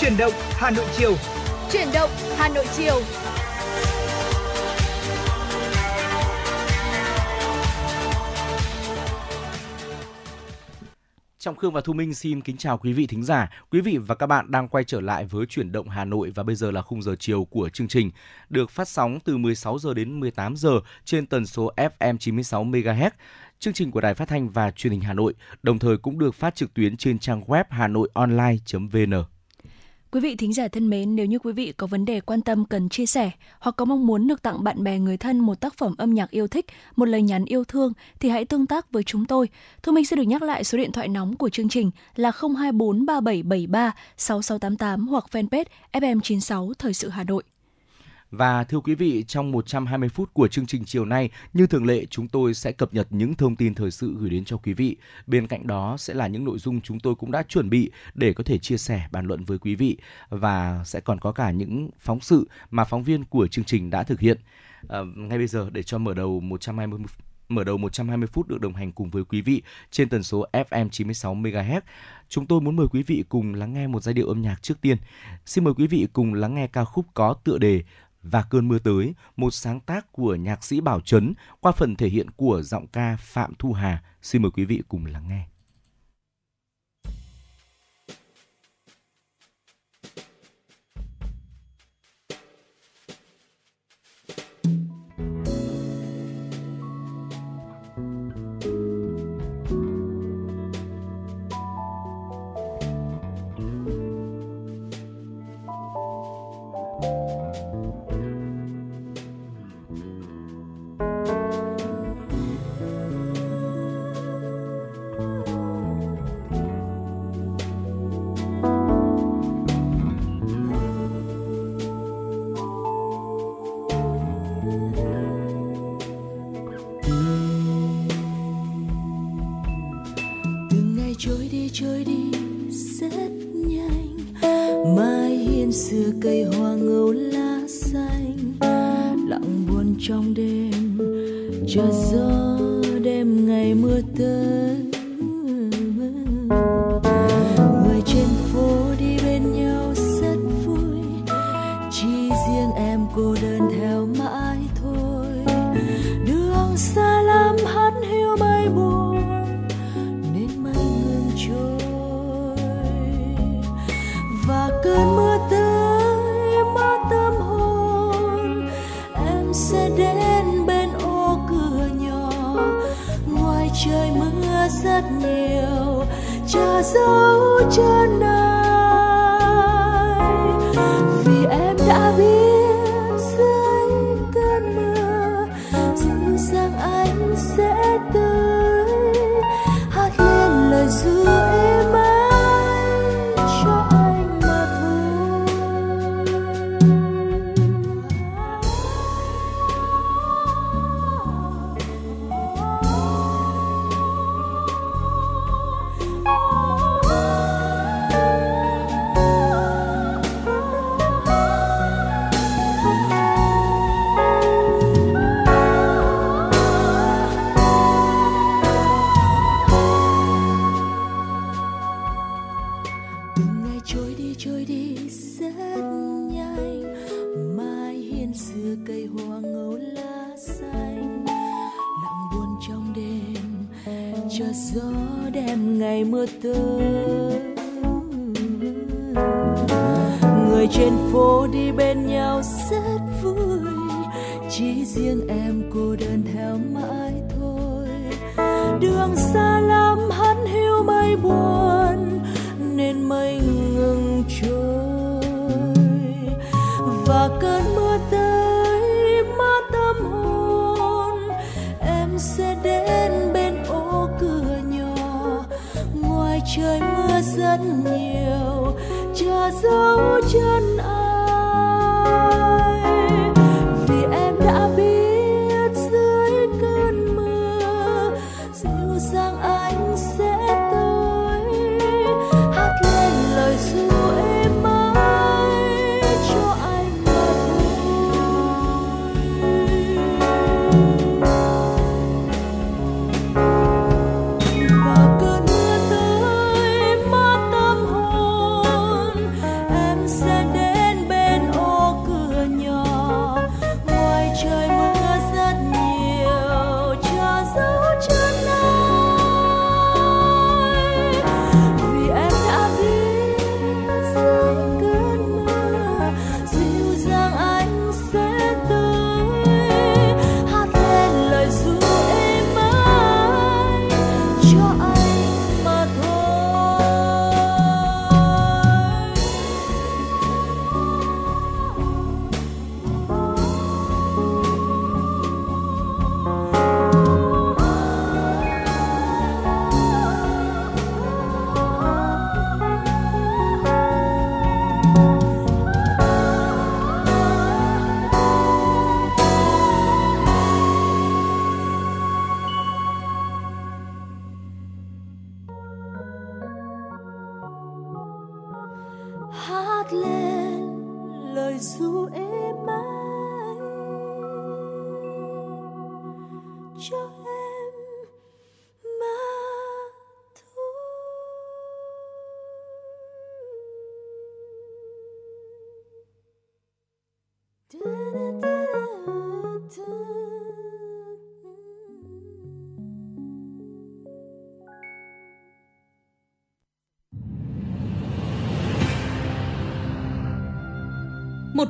Chuyển động Hà Nội chiều. Chuyển động Hà Nội chiều. Trọng Khương và Thu Minh xin kính chào quý vị thính giả. Quý vị và các bạn đang quay trở lại với chuyển động Hà Nội và bây giờ là khung giờ chiều của chương trình, được phát sóng từ 16 giờ đến 18 giờ trên tần số FM 96 MHz. Chương trình của Đài Phát thanh và Truyền hình Hà Nội, đồng thời cũng được phát trực tuyến trên trang web hanoionline.vn. Quý vị thính giả thân mến, nếu như quý vị có vấn đề quan tâm cần chia sẻ hoặc có mong muốn được tặng bạn bè người thân một tác phẩm âm nhạc yêu thích, một lời nhắn yêu thương thì hãy tương tác với chúng tôi. Thu Minh sẽ được nhắc lại số điện thoại nóng của chương trình là 024 3773 6688 hoặc fanpage FM96 Thời sự Hà Nội. Và thưa quý vị, trong 120 phút của chương trình chiều nay, như thường lệ chúng tôi sẽ cập nhật những thông tin thời sự gửi đến cho quý vị. Bên cạnh đó sẽ là những nội dung chúng tôi cũng đã chuẩn bị để có thể chia sẻ bàn luận với quý vị và sẽ còn có cả những phóng sự mà phóng viên của chương trình đã thực hiện. À, ngay bây giờ để cho mở đầu 120 mở đầu 120 phút được đồng hành cùng với quý vị trên tần số FM 96 MHz. Chúng tôi muốn mời quý vị cùng lắng nghe một giai điệu âm nhạc trước tiên. Xin mời quý vị cùng lắng nghe ca khúc có tựa đề và cơn mưa tới, một sáng tác của nhạc sĩ Bảo Trấn qua phần thể hiện của giọng ca Phạm Thu Hà. Xin mời quý vị cùng lắng nghe.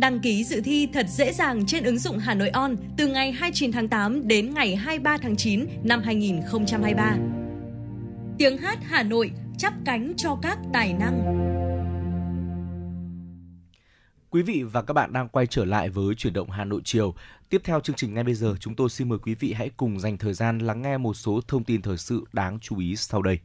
Đăng ký dự thi thật dễ dàng trên ứng dụng Hà Nội On từ ngày 29 tháng 8 đến ngày 23 tháng 9 năm 2023. Tiếng hát Hà Nội chắp cánh cho các tài năng. Quý vị và các bạn đang quay trở lại với chuyển động Hà Nội chiều. Tiếp theo chương trình ngay bây giờ, chúng tôi xin mời quý vị hãy cùng dành thời gian lắng nghe một số thông tin thời sự đáng chú ý sau đây.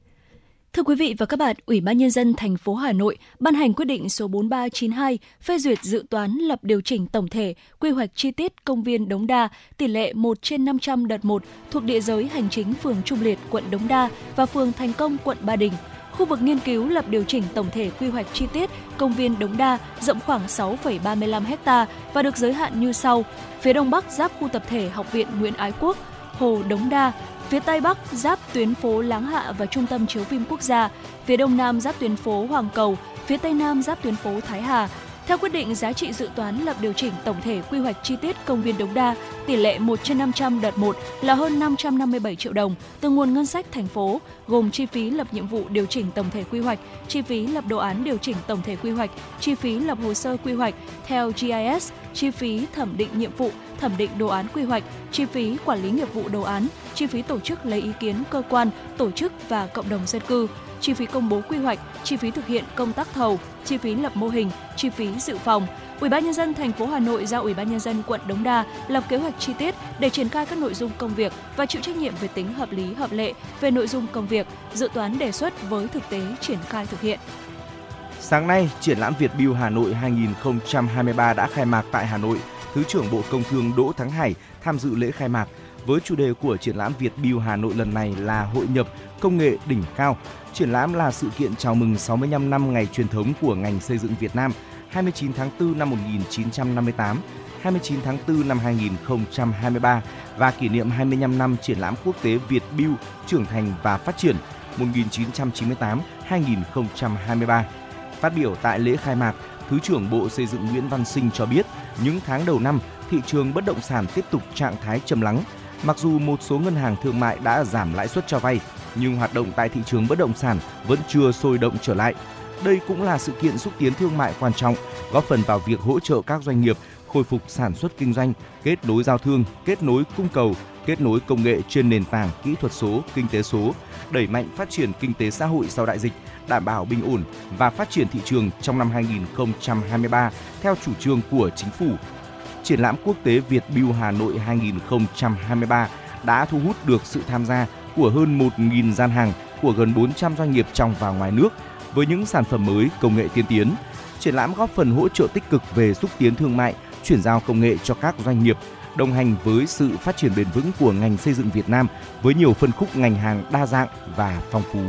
Thưa quý vị và các bạn, Ủy ban nhân dân thành phố Hà Nội ban hành quyết định số 4392 phê duyệt dự toán lập điều chỉnh tổng thể quy hoạch chi tiết công viên Đống Đa tỷ lệ 1 trên 500 đợt 1 thuộc địa giới hành chính phường Trung Liệt, quận Đống Đa và phường Thành Công, quận Ba Đình. Khu vực nghiên cứu lập điều chỉnh tổng thể quy hoạch chi tiết công viên Đống Đa rộng khoảng 6,35 ha và được giới hạn như sau. Phía đông bắc giáp khu tập thể Học viện Nguyễn Ái Quốc, Hồ Đống Đa, phía tây bắc giáp tuyến phố Láng Hạ và Trung tâm chiếu phim quốc gia, phía đông nam giáp tuyến phố Hoàng Cầu, phía tây nam giáp tuyến phố Thái Hà. Theo quyết định, giá trị dự toán lập điều chỉnh tổng thể quy hoạch chi tiết công viên Đống Đa tỷ lệ 1 trên 500 đợt 1 là hơn 557 triệu đồng từ nguồn ngân sách thành phố, gồm chi phí lập nhiệm vụ điều chỉnh tổng thể quy hoạch, chi phí lập đồ án điều chỉnh tổng thể quy hoạch, chi phí lập hồ sơ quy hoạch theo GIS, chi phí thẩm định nhiệm vụ, thẩm định đồ án quy hoạch, chi phí quản lý nghiệp vụ đồ án, chi phí tổ chức lấy ý kiến cơ quan, tổ chức và cộng đồng dân cư, chi phí công bố quy hoạch, chi phí thực hiện công tác thầu, chi phí lập mô hình, chi phí dự phòng. Ủy ban nhân dân thành phố Hà Nội giao Ủy ban nhân dân quận Đống Đa lập kế hoạch chi tiết để triển khai các nội dung công việc và chịu trách nhiệm về tính hợp lý hợp lệ về nội dung công việc, dự toán đề xuất với thực tế triển khai thực hiện. Sáng nay, triển lãm Việt Build Hà Nội 2023 đã khai mạc tại Hà Nội. Thứ trưởng Bộ Công Thương Đỗ Thắng Hải tham dự lễ khai mạc. Với chủ đề của triển lãm Việt Build Hà Nội lần này là hội nhập công nghệ đỉnh cao. Triển lãm là sự kiện chào mừng 65 năm ngày truyền thống của ngành xây dựng Việt Nam, 29 tháng 4 năm 1958, 29 tháng 4 năm 2023 và kỷ niệm 25 năm triển lãm quốc tế Việt Build trưởng thành và phát triển 1998-2023. Phát biểu tại lễ khai mạc, Thứ trưởng Bộ Xây dựng Nguyễn Văn Sinh cho biết, những tháng đầu năm, thị trường bất động sản tiếp tục trạng thái trầm lắng. Mặc dù một số ngân hàng thương mại đã giảm lãi suất cho vay, nhưng hoạt động tại thị trường bất động sản vẫn chưa sôi động trở lại. Đây cũng là sự kiện xúc tiến thương mại quan trọng, góp phần vào việc hỗ trợ các doanh nghiệp khôi phục sản xuất kinh doanh, kết nối giao thương, kết nối cung cầu, kết nối công nghệ trên nền tảng kỹ thuật số, kinh tế số, đẩy mạnh phát triển kinh tế xã hội sau đại dịch, đảm bảo bình ổn và phát triển thị trường trong năm 2023 theo chủ trương của chính phủ. Triển lãm quốc tế Việt Build Hà Nội 2023 đã thu hút được sự tham gia của hơn 1.000 gian hàng của gần 400 doanh nghiệp trong và ngoài nước với những sản phẩm mới, công nghệ tiên tiến. Triển lãm góp phần hỗ trợ tích cực về xúc tiến thương mại, chuyển giao công nghệ cho các doanh nghiệp, đồng hành với sự phát triển bền vững của ngành xây dựng Việt Nam với nhiều phân khúc ngành hàng đa dạng và phong phú.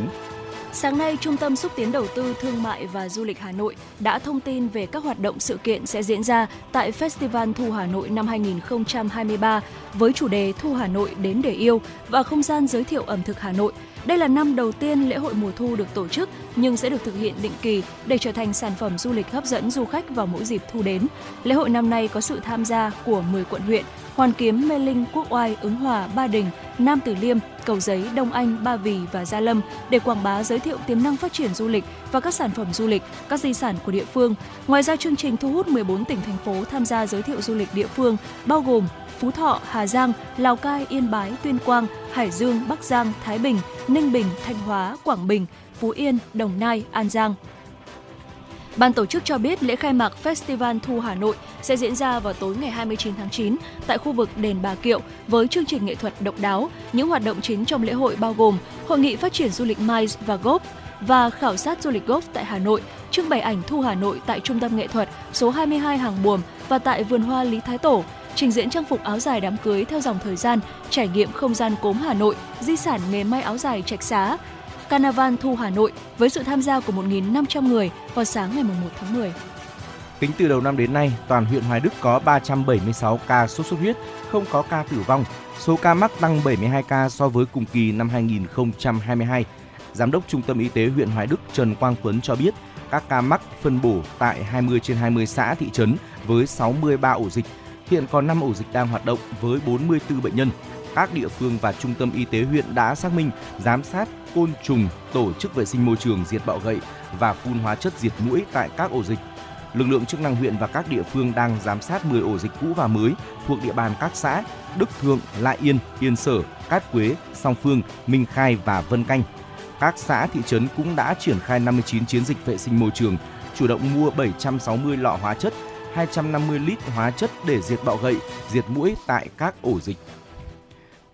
Sáng nay, Trung tâm xúc tiến đầu tư thương mại và du lịch Hà Nội đã thông tin về các hoạt động sự kiện sẽ diễn ra tại Festival Thu Hà Nội năm 2023 với chủ đề Thu Hà Nội đến để yêu và không gian giới thiệu ẩm thực Hà Nội. Đây là năm đầu tiên lễ hội mùa thu được tổ chức nhưng sẽ được thực hiện định kỳ để trở thành sản phẩm du lịch hấp dẫn du khách vào mỗi dịp thu đến. Lễ hội năm nay có sự tham gia của 10 quận huyện, Hoàn Kiếm, Mê Linh, Quốc Oai, Ứng Hòa, Ba Đình, Nam Từ Liêm, Cầu Giấy, Đông Anh, Ba Vì và Gia Lâm để quảng bá giới thiệu tiềm năng phát triển du lịch và các sản phẩm du lịch, các di sản của địa phương. Ngoài ra chương trình thu hút 14 tỉnh thành phố tham gia giới thiệu du lịch địa phương bao gồm Phú Thọ, Hà Giang, Lào Cai, Yên Bái, Tuyên Quang, Hải Dương, Bắc Giang, Thái Bình, Ninh Bình, Thanh Hóa, Quảng Bình, Phú Yên, Đồng Nai, An Giang. Ban tổ chức cho biết lễ khai mạc Festival Thu Hà Nội sẽ diễn ra vào tối ngày 29 tháng 9 tại khu vực đền Bà Kiệu với chương trình nghệ thuật độc đáo. Những hoạt động chính trong lễ hội bao gồm hội nghị phát triển du lịch MICE và GOP và khảo sát du lịch golf tại Hà Nội, trưng bày ảnh Thu Hà Nội tại Trung tâm Nghệ thuật số 22 Hàng Buồm và tại Vườn Hoa Lý Thái Tổ, trình diễn trang phục áo dài đám cưới theo dòng thời gian, trải nghiệm không gian cốm Hà Nội, di sản nghề may áo dài Trạch Xá, Carnival Thu Hà Nội với sự tham gia của 1.500 người vào sáng ngày 1 tháng 10. Tính từ đầu năm đến nay, toàn huyện Hoài Đức có 376 ca sốt xuất huyết, không có ca tử vong. Số ca mắc tăng 72 ca so với cùng kỳ năm 2022. Giám đốc Trung tâm Y tế huyện Hoài Đức Trần Quang Tuấn cho biết, các ca mắc phân bổ tại 20 trên 20 xã thị trấn với 63 ổ dịch. Hiện còn 5 ổ dịch đang hoạt động với 44 bệnh nhân. Các địa phương và trung tâm y tế huyện đã xác minh, giám sát côn trùng, tổ chức vệ sinh môi trường diệt bọ gậy và phun hóa chất diệt mũi tại các ổ dịch. Lực lượng chức năng huyện và các địa phương đang giám sát 10 ổ dịch cũ và mới thuộc địa bàn các xã Đức Thượng, Lại Yên, Yên Sở, Cát Quế, Song Phương, Minh Khai và Vân Canh. Các xã thị trấn cũng đã triển khai 59 chiến dịch vệ sinh môi trường, chủ động mua 760 lọ hóa chất, 250 lít hóa chất để diệt bọ gậy, diệt mũi tại các ổ dịch.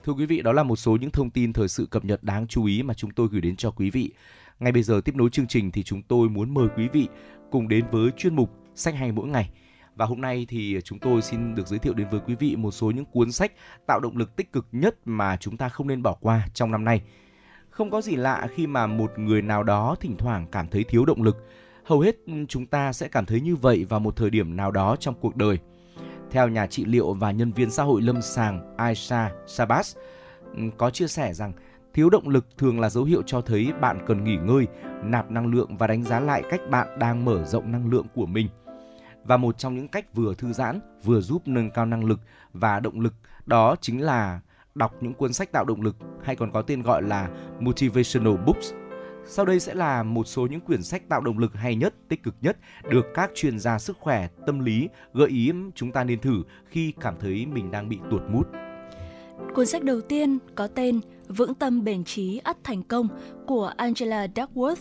Thưa quý vị, đó là một số những thông tin thời sự cập nhật đáng chú ý mà chúng tôi gửi đến cho quý vị. Ngay bây giờ tiếp nối chương trình thì chúng tôi muốn mời quý vị cùng đến với chuyên mục Sách hay mỗi ngày. Và hôm nay thì chúng tôi xin được giới thiệu đến với quý vị một số những cuốn sách tạo động lực tích cực nhất mà chúng ta không nên bỏ qua trong năm nay. Không có gì lạ khi mà một người nào đó thỉnh thoảng cảm thấy thiếu động lực. Hầu hết ừ, chúng ta sẽ cảm thấy như vậy vào một thời điểm nào đó trong cuộc đời – theo nhà trị liệu và nhân viên xã hội lâm sàng Aisha Sabas ừ, có chia sẻ rằng thiếu động lực thường là dấu hiệu cho thấy bạn cần nghỉ ngơi, nạp năng lượng và đánh giá lại cách bạn đang mở rộng năng lượng của mình. Và một trong những cách vừa thư giãn, vừa giúp nâng cao năng lực và động lực đó chính là đọc những cuốn sách tạo động lực hay còn có tên gọi là motivational books sau đây sẽ là một số những quyển sách tạo động lực hay nhất, tích cực nhất được các chuyên gia sức khỏe, tâm lý gợi ý chúng ta nên thử khi cảm thấy mình đang bị tuột mút. Cuốn sách đầu tiên có tên Vững tâm bền trí ắt thành công của Angela Duckworth.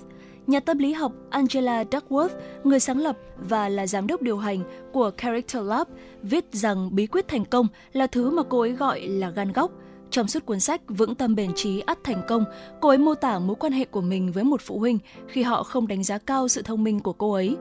Nhà tâm lý học Angela Duckworth, người sáng lập và là giám đốc điều hành của Character Lab, viết rằng bí quyết thành công là thứ mà cô ấy gọi là gan góc – trong suốt cuốn sách Vững tâm bền trí ắt thành công, cô ấy mô tả mối quan hệ của mình với một phụ huynh khi họ không đánh giá cao sự thông minh của cô ấy.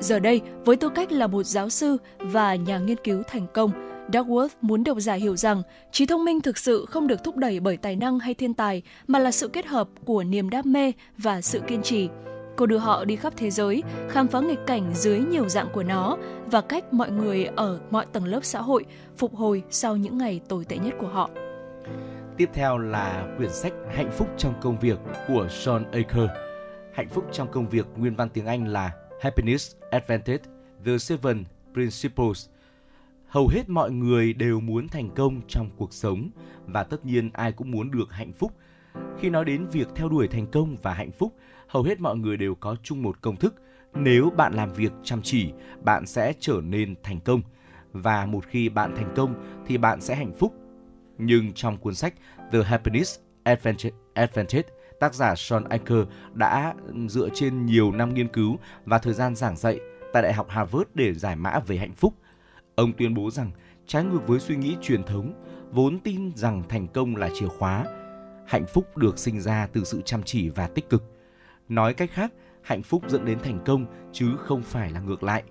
Giờ đây, với tư cách là một giáo sư và nhà nghiên cứu thành công, Duckworth muốn độc giả hiểu rằng trí thông minh thực sự không được thúc đẩy bởi tài năng hay thiên tài, mà là sự kết hợp của niềm đam mê và sự kiên trì. Cô đưa họ đi khắp thế giới, khám phá nghịch cảnh dưới nhiều dạng của nó và cách mọi người ở mọi tầng lớp xã hội phục hồi sau những ngày tồi tệ nhất của họ. Tiếp theo là quyển sách Hạnh phúc trong công việc của Sean Aker. Hạnh phúc trong công việc nguyên văn tiếng Anh là Happiness Advantage: The Seven Principles. Hầu hết mọi người đều muốn thành công trong cuộc sống và tất nhiên ai cũng muốn được hạnh phúc. Khi nói đến việc theo đuổi thành công và hạnh phúc, hầu hết mọi người đều có chung một công thức. Nếu bạn làm việc chăm chỉ, bạn sẽ trở nên thành công. Và một khi bạn thành công thì bạn sẽ hạnh phúc. Nhưng trong cuốn sách The Happiness Advantage, tác giả Sean Aker đã dựa trên nhiều năm nghiên cứu và thời gian giảng dạy tại Đại học Harvard để giải mã về hạnh phúc. Ông tuyên bố rằng trái ngược với suy nghĩ truyền thống, vốn tin rằng thành công là chìa khóa, hạnh phúc được sinh ra từ sự chăm chỉ và tích cực. Nói cách khác, hạnh phúc dẫn đến thành công chứ không phải là ngược lại.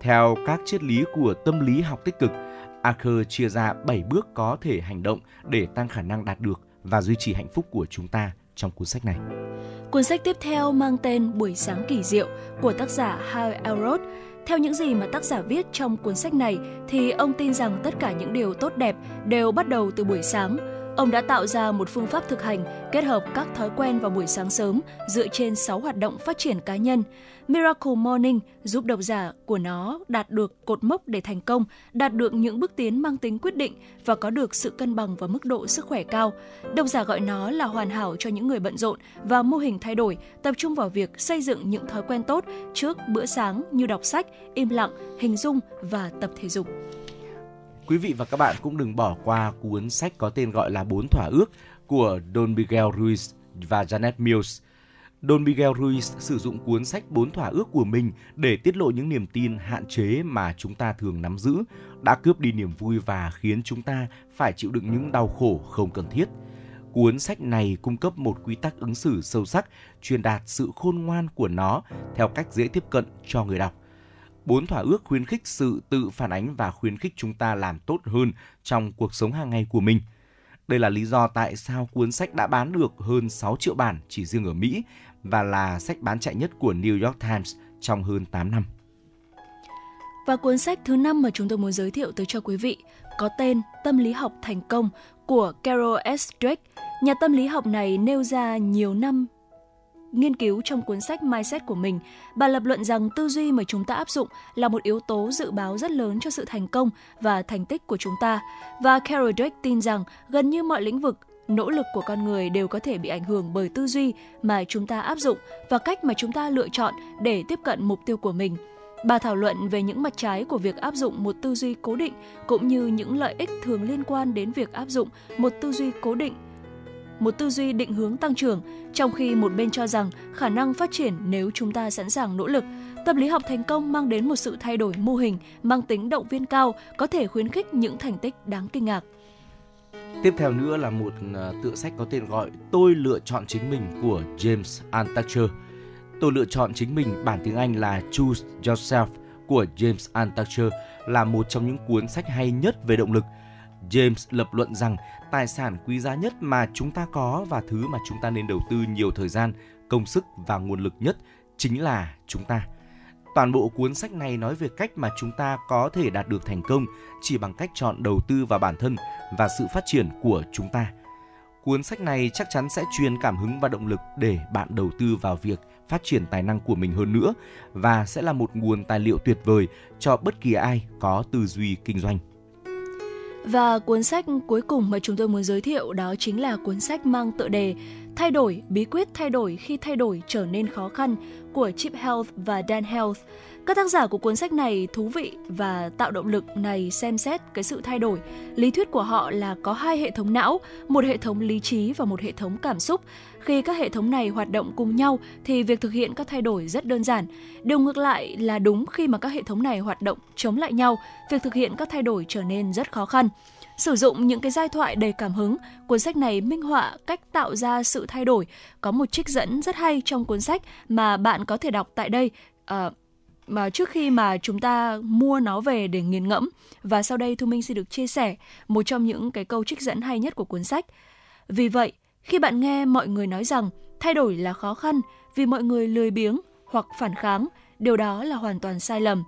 Theo các triết lý của tâm lý học tích cực, archer chia ra 7 bước có thể hành động để tăng khả năng đạt được và duy trì hạnh phúc của chúng ta trong cuốn sách này. Cuốn sách tiếp theo mang tên Buổi sáng kỳ diệu của tác giả Hal Elrod. Theo những gì mà tác giả viết trong cuốn sách này thì ông tin rằng tất cả những điều tốt đẹp đều bắt đầu từ buổi sáng Ông đã tạo ra một phương pháp thực hành kết hợp các thói quen vào buổi sáng sớm dựa trên 6 hoạt động phát triển cá nhân. Miracle Morning giúp độc giả của nó đạt được cột mốc để thành công, đạt được những bước tiến mang tính quyết định và có được sự cân bằng và mức độ sức khỏe cao. Độc giả gọi nó là hoàn hảo cho những người bận rộn và mô hình thay đổi, tập trung vào việc xây dựng những thói quen tốt trước bữa sáng như đọc sách, im lặng, hình dung và tập thể dục. Quý vị và các bạn cũng đừng bỏ qua cuốn sách có tên gọi là Bốn thỏa ước của Don Miguel Ruiz và Janet Mills. Don Miguel Ruiz sử dụng cuốn sách Bốn thỏa ước của mình để tiết lộ những niềm tin hạn chế mà chúng ta thường nắm giữ, đã cướp đi niềm vui và khiến chúng ta phải chịu đựng những đau khổ không cần thiết. Cuốn sách này cung cấp một quy tắc ứng xử sâu sắc, truyền đạt sự khôn ngoan của nó theo cách dễ tiếp cận cho người đọc. Bốn thỏa ước khuyến khích sự tự phản ánh và khuyến khích chúng ta làm tốt hơn trong cuộc sống hàng ngày của mình. Đây là lý do tại sao cuốn sách đã bán được hơn 6 triệu bản chỉ riêng ở Mỹ và là sách bán chạy nhất của New York Times trong hơn 8 năm. Và cuốn sách thứ năm mà chúng tôi muốn giới thiệu tới cho quý vị có tên Tâm lý học thành công của Carol S. dweck Nhà tâm lý học này nêu ra nhiều năm nghiên cứu trong cuốn sách Mindset của mình, bà lập luận rằng tư duy mà chúng ta áp dụng là một yếu tố dự báo rất lớn cho sự thành công và thành tích của chúng ta. Và Carol Dweck tin rằng gần như mọi lĩnh vực nỗ lực của con người đều có thể bị ảnh hưởng bởi tư duy mà chúng ta áp dụng và cách mà chúng ta lựa chọn để tiếp cận mục tiêu của mình. Bà thảo luận về những mặt trái của việc áp dụng một tư duy cố định cũng như những lợi ích thường liên quan đến việc áp dụng một tư duy cố định một tư duy định hướng tăng trưởng, trong khi một bên cho rằng khả năng phát triển nếu chúng ta sẵn sàng nỗ lực. Tâm lý học thành công mang đến một sự thay đổi mô hình mang tính động viên cao, có thể khuyến khích những thành tích đáng kinh ngạc. Tiếp theo nữa là một ờ, tựa sách có tên gọi Tôi lựa chọn chính mình của James Altucher. Tôi lựa chọn chính mình, bản tiếng Anh là Choose Yourself của James Altucher là một trong những cuốn sách hay nhất về động lực. James lập luận rằng tài sản quý giá nhất mà chúng ta có và thứ mà chúng ta nên đầu tư nhiều thời gian, công sức và nguồn lực nhất chính là chúng ta. Toàn bộ cuốn sách này nói về cách mà chúng ta có thể đạt được thành công chỉ bằng cách chọn đầu tư vào bản thân và sự phát triển của chúng ta. Cuốn sách này chắc chắn sẽ truyền cảm hứng và động lực để bạn đầu tư vào việc phát triển tài năng của mình hơn nữa và sẽ là một nguồn tài liệu tuyệt vời cho bất kỳ ai có tư duy kinh doanh. Và cuốn sách cuối cùng mà chúng tôi muốn giới thiệu đó chính là cuốn sách mang tựa đề Thay đổi, bí quyết thay đổi khi thay đổi trở nên khó khăn của Chip Health và Dan Health. Các tác giả của cuốn sách này thú vị và tạo động lực này xem xét cái sự thay đổi. Lý thuyết của họ là có hai hệ thống não, một hệ thống lý trí và một hệ thống cảm xúc. Khi các hệ thống này hoạt động cùng nhau thì việc thực hiện các thay đổi rất đơn giản. Điều ngược lại là đúng khi mà các hệ thống này hoạt động chống lại nhau, việc thực hiện các thay đổi trở nên rất khó khăn. Sử dụng những cái giai thoại đầy cảm hứng, cuốn sách này minh họa cách tạo ra sự thay đổi. Có một trích dẫn rất hay trong cuốn sách mà bạn có thể đọc tại đây. À, mà trước khi mà chúng ta mua nó về để nghiền ngẫm và sau đây Thu Minh xin được chia sẻ một trong những cái câu trích dẫn hay nhất của cuốn sách. Vì vậy, khi bạn nghe mọi người nói rằng thay đổi là khó khăn vì mọi người lười biếng hoặc phản kháng, điều đó là hoàn toàn sai lầm.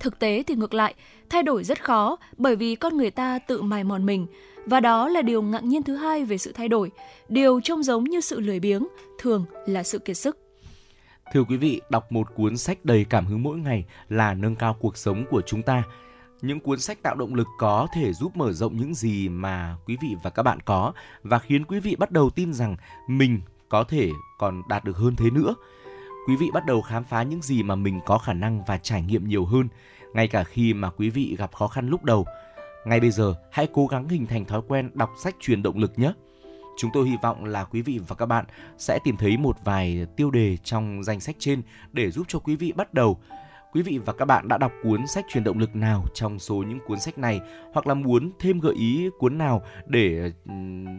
Thực tế thì ngược lại, thay đổi rất khó bởi vì con người ta tự mài mòn mình và đó là điều ngạc nhiên thứ hai về sự thay đổi. Điều trông giống như sự lười biếng thường là sự kiệt sức. Thưa quý vị, đọc một cuốn sách đầy cảm hứng mỗi ngày là nâng cao cuộc sống của chúng ta. Những cuốn sách tạo động lực có thể giúp mở rộng những gì mà quý vị và các bạn có và khiến quý vị bắt đầu tin rằng mình có thể còn đạt được hơn thế nữa. Quý vị bắt đầu khám phá những gì mà mình có khả năng và trải nghiệm nhiều hơn, ngay cả khi mà quý vị gặp khó khăn lúc đầu. Ngay bây giờ, hãy cố gắng hình thành thói quen đọc sách truyền động lực nhé. Chúng tôi hy vọng là quý vị và các bạn sẽ tìm thấy một vài tiêu đề trong danh sách trên để giúp cho quý vị bắt đầu. Quý vị và các bạn đã đọc cuốn sách truyền động lực nào trong số những cuốn sách này hoặc là muốn thêm gợi ý cuốn nào để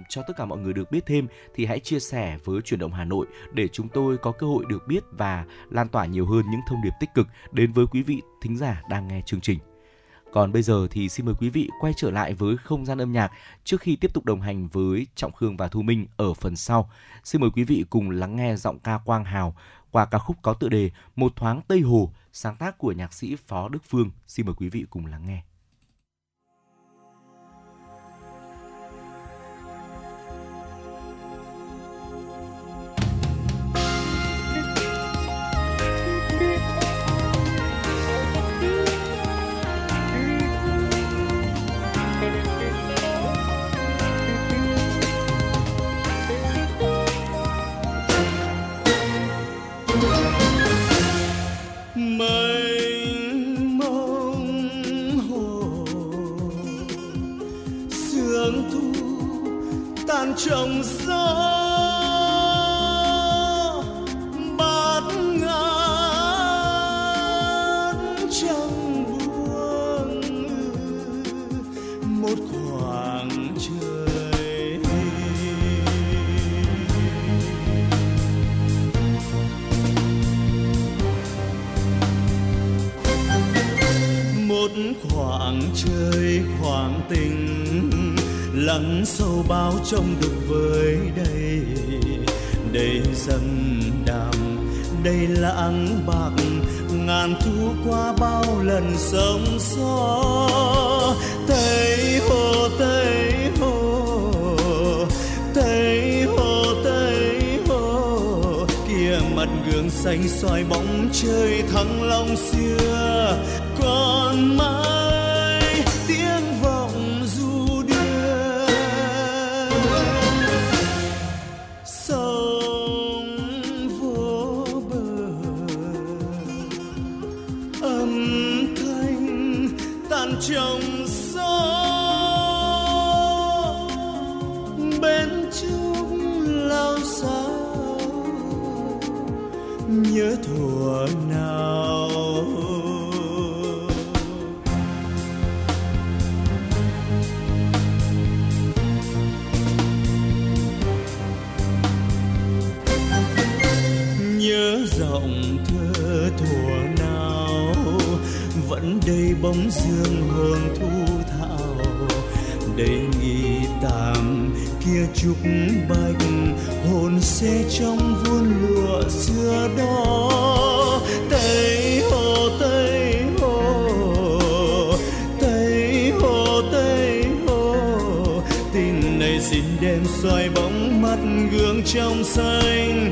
cho tất cả mọi người được biết thêm thì hãy chia sẻ với truyền động Hà Nội để chúng tôi có cơ hội được biết và lan tỏa nhiều hơn những thông điệp tích cực đến với quý vị thính giả đang nghe chương trình. Còn bây giờ thì xin mời quý vị quay trở lại với không gian âm nhạc trước khi tiếp tục đồng hành với Trọng Khương và Thu Minh ở phần sau. Xin mời quý vị cùng lắng nghe giọng ca Quang Hào qua ca khúc có tựa đề Một thoáng Tây Hồ, sáng tác của nhạc sĩ Phó Đức Phương. Xin mời quý vị cùng lắng nghe. Sang trồng gió. Bát ngát trăng buông một khoảng trời một khoảng trời khoảng tình lắng sâu bao trong được với đây. Đây dâm đàm, đây lãng bạc, ngàn thu qua bao lần sóng gió tây hồ tây hồ tây hồ tây hồ. Kia mặt gương xanh soi bóng trời thăng long xưa còn mãi bóng dương hồn thu thảo. Đây nghi tạm, kia trúc bạch, hồn xe trong vuông lụa xưa đó. Tây hồ tây hồ tây hồ tây hồ. Tin này xin đem soi bóng mắt gương trong xanh.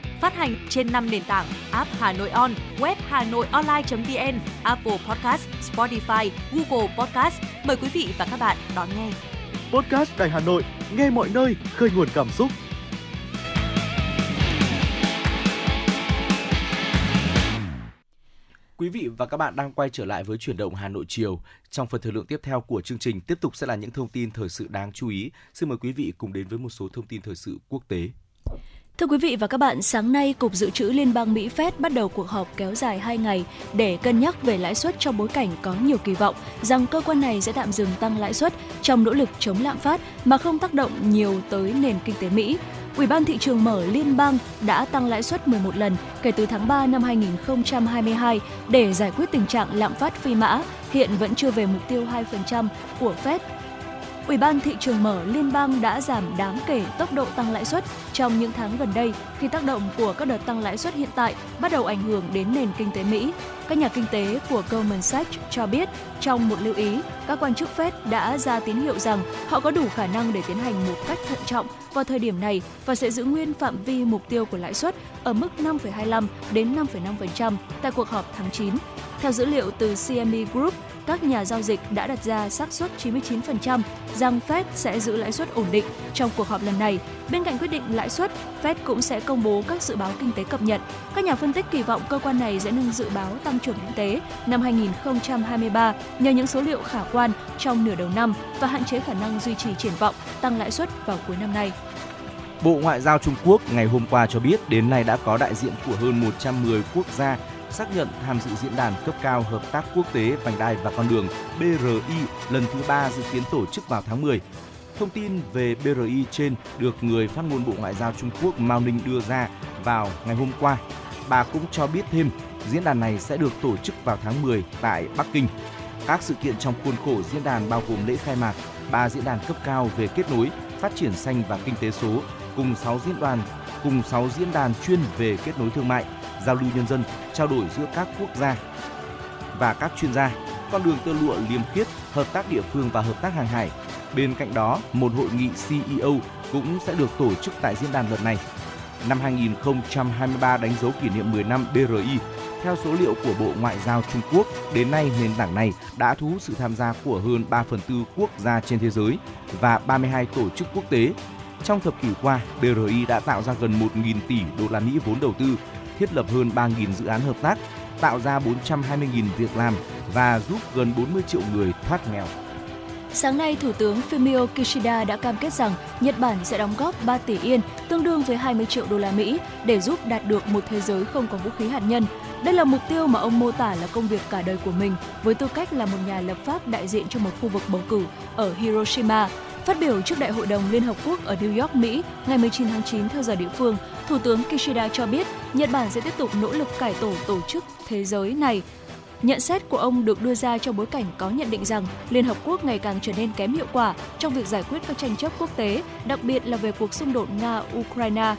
Phát hành trên 5 nền tảng app Hà Nội On, web Hà Nội Online.vn, Apple Podcast, Spotify, Google Podcast. Mời quý vị và các bạn đón nghe. Podcast Đài Hà Nội, nghe mọi nơi, khơi nguồn cảm xúc. Quý vị và các bạn đang quay trở lại với chuyển động Hà Nội chiều. Trong phần thời lượng tiếp theo của chương trình tiếp tục sẽ là những thông tin thời sự đáng chú ý. Xin mời quý vị cùng đến với một số thông tin thời sự quốc tế. Thưa quý vị và các bạn, sáng nay Cục Dự trữ Liên bang Mỹ Fed bắt đầu cuộc họp kéo dài 2 ngày để cân nhắc về lãi suất trong bối cảnh có nhiều kỳ vọng rằng cơ quan này sẽ tạm dừng tăng lãi suất trong nỗ lực chống lạm phát mà không tác động nhiều tới nền kinh tế Mỹ. Ủy ban thị trường mở liên bang đã tăng lãi suất 11 lần kể từ tháng 3 năm 2022 để giải quyết tình trạng lạm phát phi mã, hiện vẫn chưa về mục tiêu 2% của Fed Ủy ban thị trường mở liên bang đã giảm đáng kể tốc độ tăng lãi suất trong những tháng gần đây khi tác động của các đợt tăng lãi suất hiện tại bắt đầu ảnh hưởng đến nền kinh tế Mỹ. Các nhà kinh tế của Goldman Sachs cho biết trong một lưu ý, các quan chức Fed đã ra tín hiệu rằng họ có đủ khả năng để tiến hành một cách thận trọng vào thời điểm này và sẽ giữ nguyên phạm vi mục tiêu của lãi suất ở mức 5,25 đến 5,5% tại cuộc họp tháng 9. Theo dữ liệu từ CME Group, các nhà giao dịch đã đặt ra xác suất 99% rằng Fed sẽ giữ lãi suất ổn định trong cuộc họp lần này. Bên cạnh quyết định lãi suất, Fed cũng sẽ công bố các dự báo kinh tế cập nhật. Các nhà phân tích kỳ vọng cơ quan này sẽ nâng dự báo tăng trưởng kinh tế năm 2023 nhờ những số liệu khả quan trong nửa đầu năm và hạn chế khả năng duy trì triển vọng tăng lãi suất vào cuối năm nay. Bộ Ngoại giao Trung Quốc ngày hôm qua cho biết đến nay đã có đại diện của hơn 110 quốc gia xác nhận tham dự diễn đàn cấp cao hợp tác quốc tế vành đai và con đường BRI lần thứ ba dự kiến tổ chức vào tháng 10. Thông tin về BRI trên được người phát ngôn Bộ Ngoại giao Trung Quốc Mao Ninh đưa ra vào ngày hôm qua. Bà cũng cho biết thêm diễn đàn này sẽ được tổ chức vào tháng 10 tại Bắc Kinh. Các sự kiện trong khuôn khổ diễn đàn bao gồm lễ khai mạc, ba diễn đàn cấp cao về kết nối, phát triển xanh và kinh tế số, cùng 6 diễn đoàn cùng 6 diễn đàn chuyên về kết nối thương mại, giao lưu nhân dân, trao đổi giữa các quốc gia và các chuyên gia, con đường tơ lụa liêm khiết, hợp tác địa phương và hợp tác hàng hải. Bên cạnh đó, một hội nghị CEO cũng sẽ được tổ chức tại diễn đàn lần này. Năm 2023 đánh dấu kỷ niệm 10 năm BRI. Theo số liệu của Bộ Ngoại giao Trung Quốc, đến nay nền tảng này đã thu hút sự tham gia của hơn 3 phần tư quốc gia trên thế giới và 32 tổ chức quốc tế. Trong thập kỷ qua, BRI đã tạo ra gần 1.000 tỷ đô la Mỹ vốn đầu tư, thiết lập hơn 3.000 dự án hợp tác, tạo ra 420.000 việc làm và giúp gần 40 triệu người thoát nghèo. Sáng nay, Thủ tướng Fumio Kishida đã cam kết rằng Nhật Bản sẽ đóng góp 3 tỷ yên, tương đương với 20 triệu đô la Mỹ, để giúp đạt được một thế giới không có vũ khí hạt nhân. Đây là mục tiêu mà ông mô tả là công việc cả đời của mình, với tư cách là một nhà lập pháp đại diện cho một khu vực bầu cử ở Hiroshima. Phát biểu trước Đại hội đồng Liên Hợp Quốc ở New York, Mỹ ngày 19 tháng 9 theo giờ địa phương, Thủ tướng Kishida cho biết Nhật Bản sẽ tiếp tục nỗ lực cải tổ tổ chức thế giới này Nhận xét của ông được đưa ra trong bối cảnh có nhận định rằng Liên Hợp Quốc ngày càng trở nên kém hiệu quả trong việc giải quyết các tranh chấp quốc tế, đặc biệt là về cuộc xung đột Nga-Ukraine.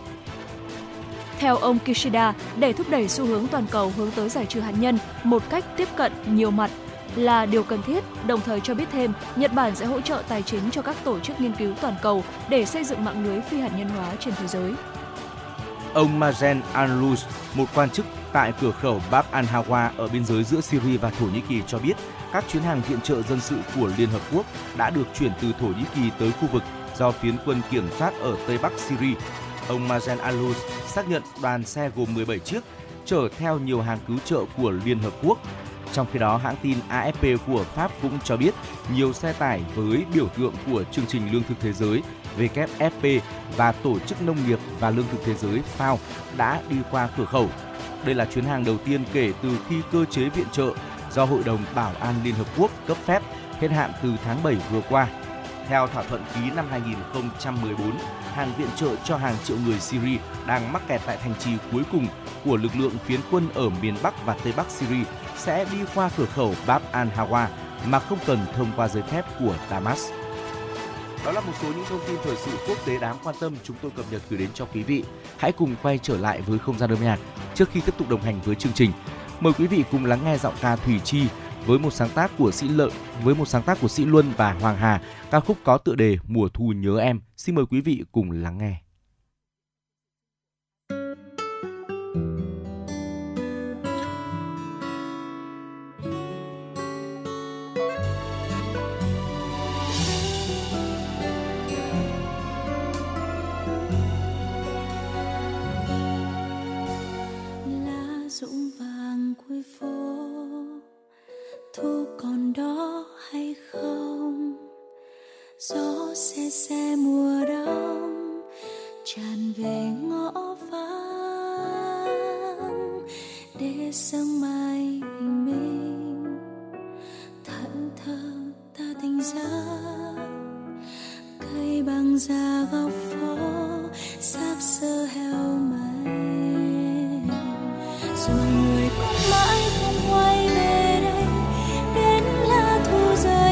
Theo ông Kishida, để thúc đẩy xu hướng toàn cầu hướng tới giải trừ hạt nhân một cách tiếp cận nhiều mặt là điều cần thiết, đồng thời cho biết thêm Nhật Bản sẽ hỗ trợ tài chính cho các tổ chức nghiên cứu toàn cầu để xây dựng mạng lưới phi hạt nhân hóa trên thế giới. Ông Mazen Anlus, một quan chức tại cửa khẩu Bab al-Hawa ở biên giới giữa Syria và Thổ Nhĩ Kỳ cho biết các chuyến hàng viện trợ dân sự của Liên Hợp Quốc đã được chuyển từ Thổ Nhĩ Kỳ tới khu vực do phiến quân kiểm soát ở Tây Bắc Syria. Ông Mazen Alous xác nhận đoàn xe gồm 17 chiếc chở theo nhiều hàng cứu trợ của Liên Hợp Quốc. Trong khi đó, hãng tin AFP của Pháp cũng cho biết nhiều xe tải với biểu tượng của chương trình lương thực thế giới WFP và Tổ chức Nông nghiệp và Lương thực Thế giới FAO đã đi qua cửa khẩu. Đây là chuyến hàng đầu tiên kể từ khi cơ chế viện trợ do Hội đồng Bảo an Liên Hợp Quốc cấp phép hết hạn từ tháng 7 vừa qua. Theo thỏa thuận ký năm 2014, hàng viện trợ cho hàng triệu người Syria đang mắc kẹt tại thành trì cuối cùng của lực lượng phiến quân ở miền Bắc và Tây Bắc Syria sẽ đi qua cửa khẩu Bab al-Hawa mà không cần thông qua giấy phép của Damas. Đó là một số những thông tin thời sự quốc tế đáng quan tâm chúng tôi cập nhật gửi đến cho quý vị. Hãy cùng quay trở lại với không gian âm nhạc trước khi tiếp tục đồng hành với chương trình. Mời quý vị cùng lắng nghe giọng ca Thủy Chi với một sáng tác của Sĩ Lợi với một sáng tác của Sĩ Luân và Hoàng Hà, ca khúc có tựa đề Mùa thu nhớ em. Xin mời quý vị cùng lắng nghe. Còn đó hay không? Gió xe xe mùa đông, tràn về ngõ vắng. Để sương mai bình minh thẫn thờ ta tỉnh giấc cây bằng da góc phố sắp sơ heo mây rồi người cũng mãi không quay lá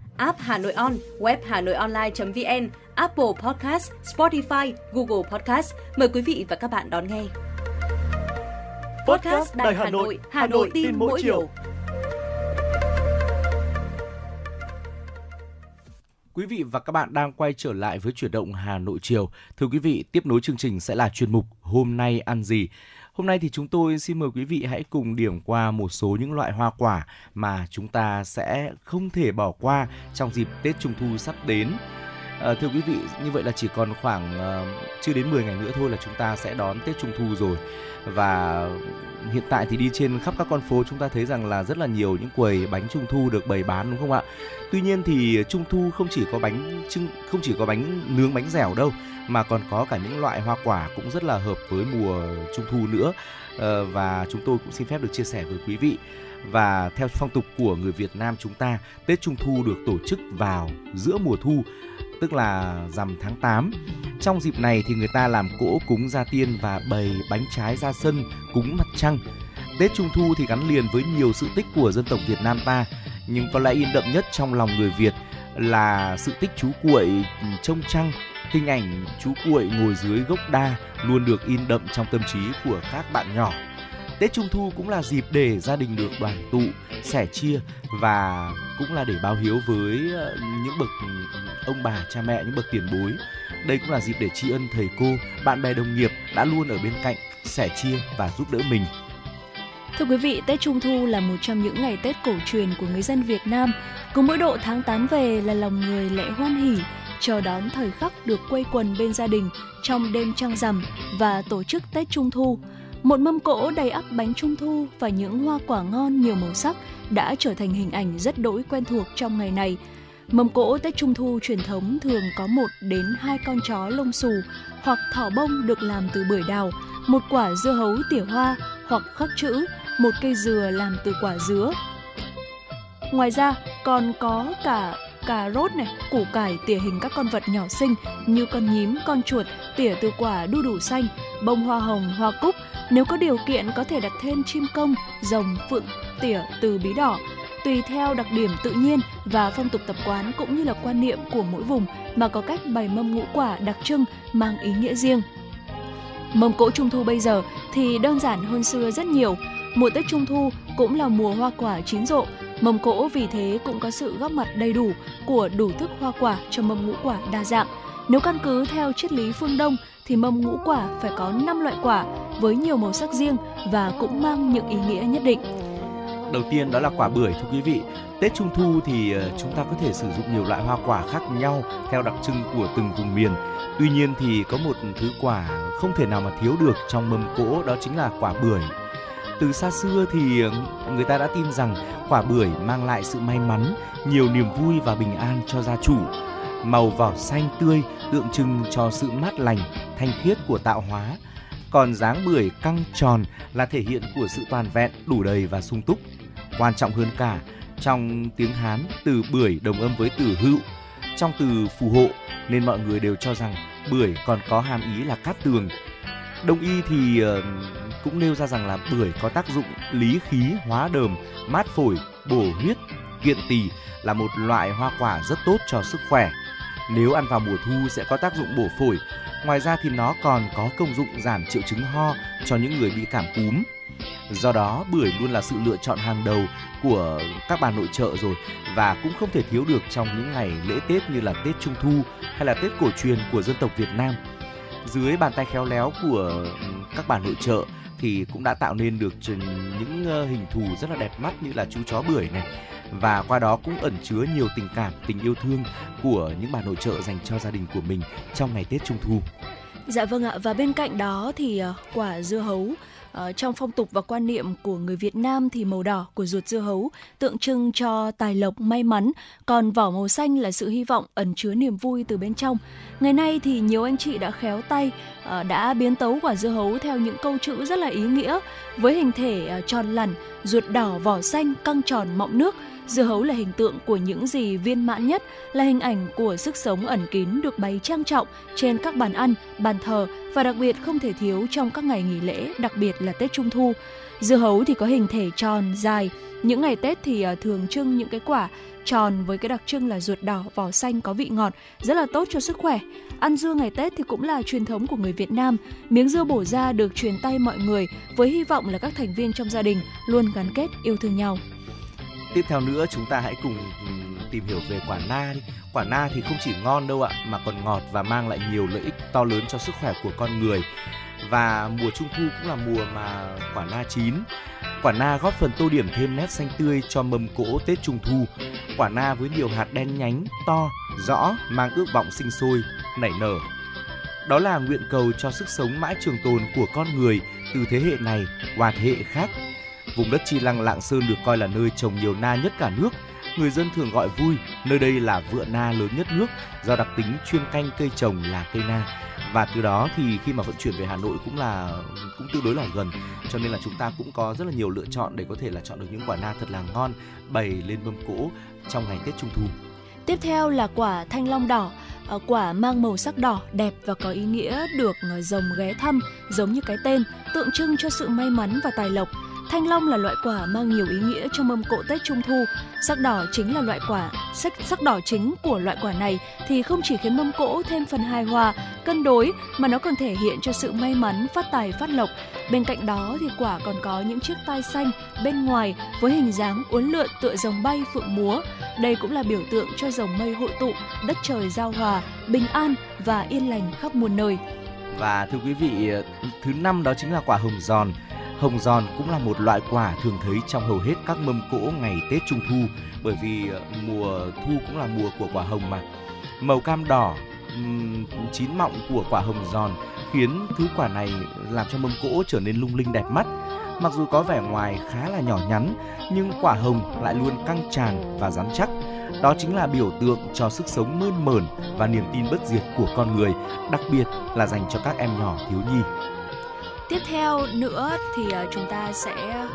app Hà Nội On, web Hà Nội Online.vn, Apple Podcast, Spotify, Google Podcast. Mời quý vị và các bạn đón nghe. Podcast Đài Hà Nội, Hà Nội tin mỗi chiều. Quý vị và các bạn đang quay trở lại với chuyển động Hà Nội chiều. Thưa quý vị, tiếp nối chương trình sẽ là chuyên mục Hôm nay ăn gì. Hôm nay thì chúng tôi xin mời quý vị hãy cùng điểm qua một số những loại hoa quả mà chúng ta sẽ không thể bỏ qua trong dịp Tết Trung thu sắp đến. À, thưa quý vị, như vậy là chỉ còn khoảng uh, chưa đến 10 ngày nữa thôi là chúng ta sẽ đón Tết Trung thu rồi. Và hiện tại thì đi trên khắp các con phố chúng ta thấy rằng là rất là nhiều những quầy bánh trung thu được bày bán đúng không ạ? Tuy nhiên thì trung thu không chỉ có bánh trưng không chỉ có bánh nướng bánh dẻo đâu mà còn có cả những loại hoa quả cũng rất là hợp với mùa trung thu nữa. Ờ, và chúng tôi cũng xin phép được chia sẻ với quý vị và theo phong tục của người Việt Nam chúng ta, Tết Trung thu được tổ chức vào giữa mùa thu tức là rằm tháng 8. Trong dịp này thì người ta làm cỗ cúng gia tiên và bày bánh trái ra sân cúng mặt trăng. Tết Trung thu thì gắn liền với nhiều sự tích của dân tộc Việt Nam ta, nhưng có lẽ in đậm nhất trong lòng người Việt là sự tích chú cuội ừ, trông trăng hình ảnh chú cuội ngồi dưới gốc đa luôn được in đậm trong tâm trí của các bạn nhỏ Tết Trung Thu cũng là dịp để gia đình được đoàn tụ, sẻ chia và cũng là để báo hiếu với ờ, những bậc ông bà, cha mẹ, những bậc tiền bối. Đây cũng là dịp để tri ân thầy cô, bạn bè đồng nghiệp đã luôn ở bên cạnh, sẻ chia và giúp đỡ mình. Thưa quý vị, Tết Trung Thu là một trong những ngày Tết cổ truyền của người dân Việt Nam. Cứ mỗi độ tháng 8 về là lòng người lại hoan hỉ, chờ đón thời khắc được quây quần bên gia đình trong đêm trăng rằm và tổ chức Tết Trung Thu. Một mâm cỗ đầy ắp bánh trung thu và những hoa quả ngon nhiều màu sắc đã trở thành hình ảnh rất đỗi quen thuộc trong ngày này. Mâm cỗ Tết Trung Thu truyền thống thường có một đến hai con chó lông xù hoặc thỏ bông được làm từ bưởi đào, một quả dưa hấu tỉa hoa hoặc khắc chữ, một cây dừa làm từ quả dứa. Ngoài ra còn có cả cà rốt này, củ cải tỉa hình các con vật nhỏ xinh như con nhím, con chuột tỉa từ quả đu đủ xanh, bông hoa hồng, hoa cúc. Nếu có điều kiện có thể đặt thêm chim công, rồng, phượng tỉa từ bí đỏ tùy theo đặc điểm tự nhiên và phong tục tập quán cũng như là quan niệm của mỗi vùng mà có cách bày mâm ngũ quả đặc trưng mang ý nghĩa riêng. Mâm cỗ trung thu bây giờ thì đơn giản hơn xưa rất nhiều. Mùa Tết Trung thu cũng là mùa hoa quả chín rộ, mâm cỗ vì thế cũng có sự góp mặt đầy đủ của đủ thức hoa quả cho mâm ngũ quả đa dạng. Nếu căn cứ theo triết lý phương Đông thì mâm ngũ quả phải có 5 loại quả với nhiều màu sắc riêng và cũng mang những ý nghĩa nhất định. Đầu tiên đó là quả bưởi thưa quý vị. Tết Trung thu thì ờ, chúng ta có thể sử dụng nhiều loại hoa quả khác nhau theo đặc trưng của từng vùng miền. Tuy nhiên thì có một thứ quả không thể nào mà thiếu được trong mâm cỗ đó chính là quả bưởi. Từ xa xưa thì ờ, người ta đã tin rằng quả bưởi mang lại sự may mắn, nhiều niềm vui và bình an cho gia chủ. Màu vỏ xanh tươi tượng trưng cho sự mát lành, thanh khiết của tạo hóa. Còn dáng bưởi căng tròn là thể hiện của sự toàn vẹn, đủ đầy và sung túc. Quan trọng hơn cả, trong tiếng Hán, từ bưởi đồng âm với từ hữu. Trong từ phù hộ nên mọi người đều cho rằng bưởi còn có hàm ý là cát tường. Đông y thì ờ, cũng nêu ra rằng là bưởi có tác dụng lý khí, hóa đờm, mát phổi, bổ huyết, kiện tỳ là một loại hoa quả rất tốt cho sức khỏe. Nếu ăn vào mùa thu sẽ có tác dụng bổ phổi. Ngoài ra thì nó còn có công dụng giảm triệu chứng ho cho những người bị cảm cúm. Do đó, bưởi luôn là sự lựa chọn hàng đầu của các bà nội trợ rồi và cũng không thể thiếu được trong những ngày lễ Tết như là Tết Trung thu hay là Tết cổ truyền của dân tộc Việt Nam. Dưới bàn tay khéo léo của các bà nội trợ thì cũng đã tạo nên được những ờ, hình thù rất là đẹp mắt như là chú chó bưởi này và qua đó cũng ẩn chứa nhiều tình cảm, tình yêu thương của những bà nội trợ dành cho gia đình của mình trong ngày Tết Trung thu. Dạ vâng ạ và bên cạnh đó thì ờ, quả dưa hấu ờ, trong phong tục và quan niệm của người Việt Nam thì màu đỏ của ruột dưa hấu tượng trưng cho tài lộc may mắn, còn vỏ màu xanh là sự hy vọng ẩn chứa niềm vui từ bên trong. Ngày nay thì nhiều anh chị đã khéo tay ờ, đã biến tấu quả dưa hấu theo những câu chữ rất là ý nghĩa với hình thể tròn lẳn, ruột đỏ vỏ xanh căng tròn mọng nước Dưa hấu là hình tượng của những gì viên mãn nhất, là hình ảnh của sức sống ẩn kín được bày trang trọng trên các bàn ăn, bàn thờ và đặc biệt không thể thiếu trong các ngày nghỉ lễ, đặc biệt là Tết Trung Thu. Dưa hấu thì có hình thể tròn, dài. Những ngày Tết thì à, thường trưng những cái quả tròn với cái đặc trưng là ruột đỏ, vỏ xanh có vị ngọt, rất là tốt cho sức khỏe. Ăn dưa ngày Tết thì cũng là truyền thống của người Việt Nam. Miếng dưa bổ ra được truyền tay mọi người với hy vọng là các thành viên trong gia đình luôn gắn kết yêu thương nhau tiếp theo nữa chúng ta hãy cùng ừ, tìm hiểu về quả na đi. Quả na thì không chỉ ngon đâu ạ, mà còn ngọt và mang lại nhiều lợi ích to lớn cho sức khỏe của con người. Và mùa trung thu cũng là mùa mà quả na chín. Quả na góp phần tô điểm thêm nét xanh tươi cho mâm cỗ tết trung thu. Quả na với nhiều hạt đen nhánh, to, rõ, mang ước vọng sinh sôi, nảy nở. Đó là nguyện cầu cho sức sống mãi trường tồn của con người từ thế hệ này qua thế hệ khác. Vùng đất Chi Lăng Lạng Sơn được coi là nơi trồng nhiều na nhất cả nước. Người dân thường gọi vui nơi đây là vựa na lớn nhất nước do đặc tính chuyên canh cây trồng là cây na và từ đó thì khi mà vận chuyển về Hà Nội cũng là cũng tương đối là gần cho nên là chúng ta cũng có rất là nhiều lựa chọn để có thể là chọn được những quả na thật là ngon bày lên mâm cỗ trong ngày Tết Trung thu. Tiếp theo là quả thanh long đỏ, ờ, quả mang màu sắc đỏ đẹp và có ý nghĩa được ờ, rồng ghé thăm giống như cái tên, tượng trưng cho sự may mắn và tài lộc. Thanh long là loại quả mang nhiều ý nghĩa trong mâm cỗ Tết Trung thu. Sắc đỏ chính là loại quả, sắc, sắc đỏ chính của loại quả này thì không chỉ khiến mâm cỗ thêm phần hài hòa, cân đối mà nó còn thể hiện cho sự may mắn, phát tài, phát lộc. Bên cạnh đó thì quả còn có những chiếc tai xanh bên ngoài với hình dáng uốn lượn tựa rồng bay phượng múa. Đây cũng là biểu tượng cho rồng mây hội tụ, đất trời giao hòa, bình an và yên lành khắp muôn nơi. Và thưa quý vị, ờ, thứ năm đó chính là quả hồng giòn Hồng giòn cũng là một loại quả thường thấy trong hầu hết các mâm cỗ ngày Tết Trung Thu bởi vì ờ, mùa thu cũng là mùa của quả hồng mà. Màu cam đỏ chín mọng của quả hồng giòn khiến thứ quả này làm cho mâm cỗ trở nên lung linh đẹp mắt. Mặc dù có vẻ ngoài khá là nhỏ nhắn nhưng quả hồng lại luôn căng tràn và rắn chắc. Đó chính là biểu tượng cho sức sống mơn mởn và niềm tin bất diệt của con người, đặc biệt là dành cho các em nhỏ thiếu nhi. Tiếp theo nữa thì à, chúng ta sẽ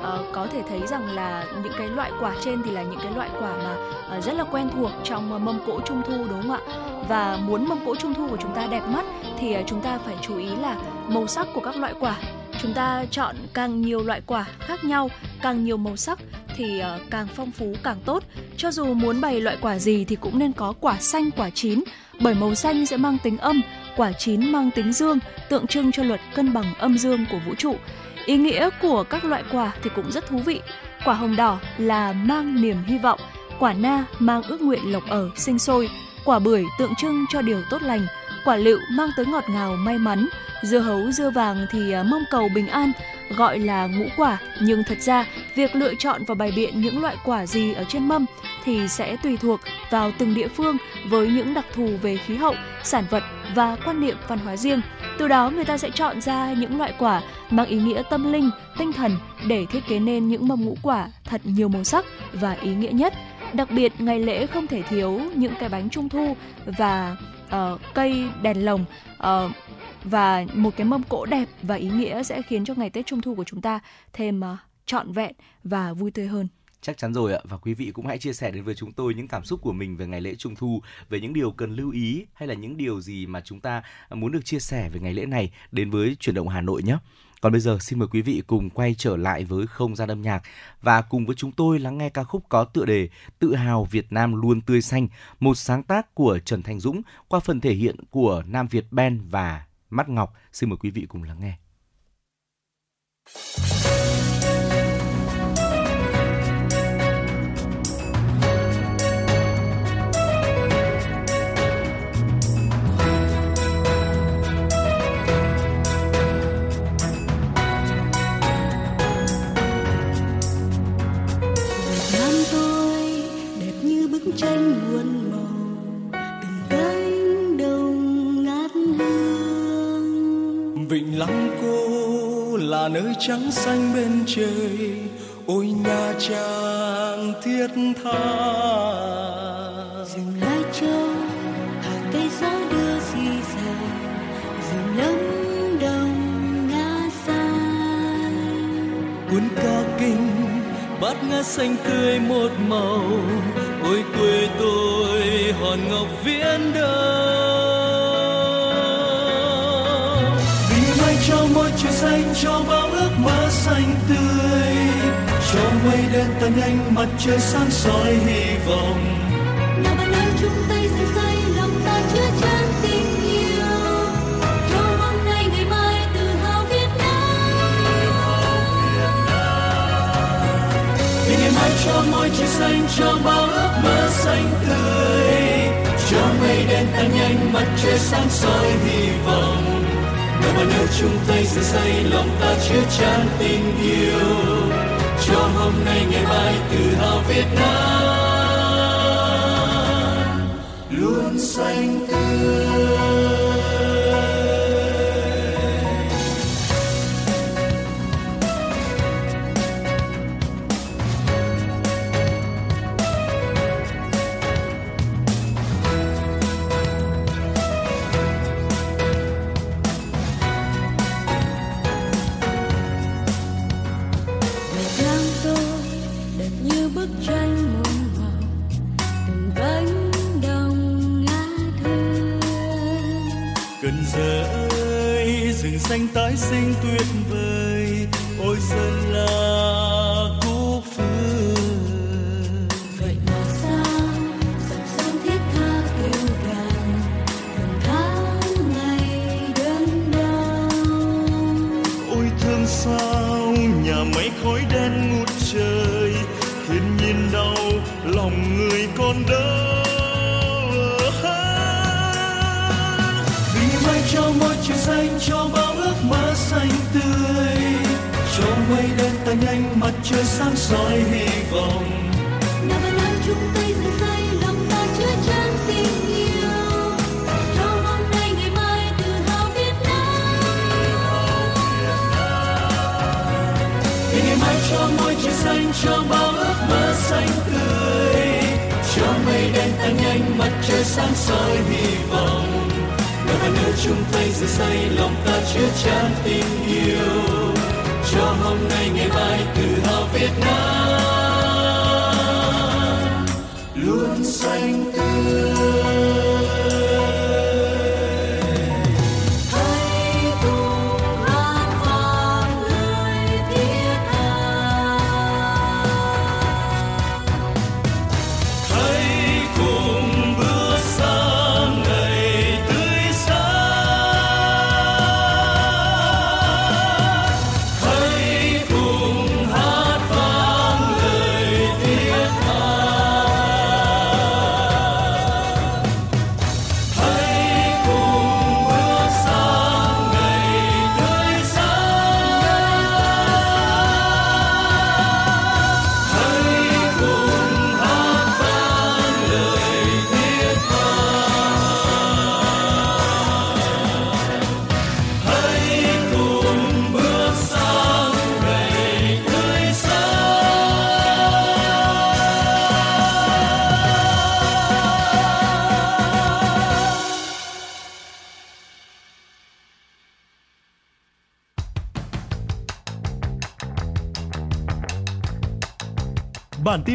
uh, có thể thấy rằng là những cái loại quả trên thì là những cái loại quả mà uh, rất là quen thuộc trong uh, mâm cỗ trung thu đúng không ạ? Và muốn mâm cỗ trung thu của chúng ta đẹp mắt thì uh, chúng ta phải chú ý là màu sắc của các loại quả chúng ta chọn càng nhiều loại quả khác nhau càng nhiều màu sắc thì ờ, càng phong phú càng tốt cho dù muốn bày loại quả gì thì cũng nên có quả xanh quả chín bởi màu xanh sẽ mang tính âm quả chín mang tính dương, tượng trưng cho luật cân bằng âm dương của vũ trụ. Ý nghĩa của các loại quả thì cũng rất thú vị. Quả hồng đỏ là mang niềm hy vọng, quả na mang ước nguyện lộc ở sinh sôi, quả bưởi tượng trưng cho điều tốt lành, quả lựu mang tới ngọt ngào may mắn, dưa hấu dưa vàng thì à, mong cầu bình an, gọi là ngũ quả nhưng thật ra việc lựa chọn và bày biện những loại quả gì ở trên mâm thì sẽ tùy thuộc vào từng địa phương với những đặc thù về khí hậu, sản vật và quan niệm văn hóa riêng. Từ đó người ta sẽ chọn ra những loại quả mang ý nghĩa tâm linh, tinh thần để thiết kế nên những mâm ngũ quả thật nhiều màu sắc và ý nghĩa nhất. Đặc biệt ngày lễ không thể thiếu những cái bánh trung thu và uh, cây đèn lồng uh, và một cái mâm cỗ đẹp và ý nghĩa sẽ khiến cho ngày Tết Trung thu của chúng ta thêm uh, trọn vẹn và vui tươi hơn. Chắc chắn rồi ạ và quý vị cũng hãy chia sẻ đến với chúng tôi những cảm xúc của mình về ngày lễ Trung thu, về những điều cần lưu ý hay là những điều gì mà chúng ta muốn được chia sẻ về ngày lễ này đến với chuyển động Hà Nội nhé. Còn bây giờ xin mời quý vị cùng quay trở lại với không gian âm nhạc và cùng với chúng tôi lắng nghe ca khúc có tựa đề Tự hào Việt Nam luôn tươi xanh, một sáng tác của Trần Thanh Dũng qua phần thể hiện của Nam Việt Ben và Mắt Ngọc. Xin mời quý vị cùng lắng nghe. Nơi trắng xanh bên trời ôi nha trang thiết tha. Rừng lai châu hàng cây gió đưa dì dào rừng lâm đồng ngã xa cuốn ca kinh bát ngát xanh tươi một màu ôi, quê tôi, hòn ngọc viễn đông. vì mai cho môi trời xanh, cho bao ước mơ xanh tươi cho mây đen tan nhanh mặt trời sáng soi hy vọng nào bạn ơi chung tay cho môi trời xanh, cho bao ước mơ xanh tươi. Cho mây đen tan nhanh, mặt trời sáng soi hy vọng. Nào mà ơi chung tay sẽ xây lòng ta chứa chan tình yêu. Cho hôm nay ngày mai tự hào Việt Nam luôn xanh tươi. Xanh tái sinh tuyệt vời. Ôi dân xây lòng ta chứa chan tình yêu. Cho hôm nay ngày mai tự hào Việt Nam. Vì ngày mai cho môi trời xanh cho bao ước mơ xanh tươi. Cho mây đen tan nhanh mặt trời sáng soi hy vọng. Nào bạn ơi chung tay dựng xây lòng ta chứa chan tình yêu cho hôm nay ngày mai tự hào Việt Nam. Luôn xanh tươi.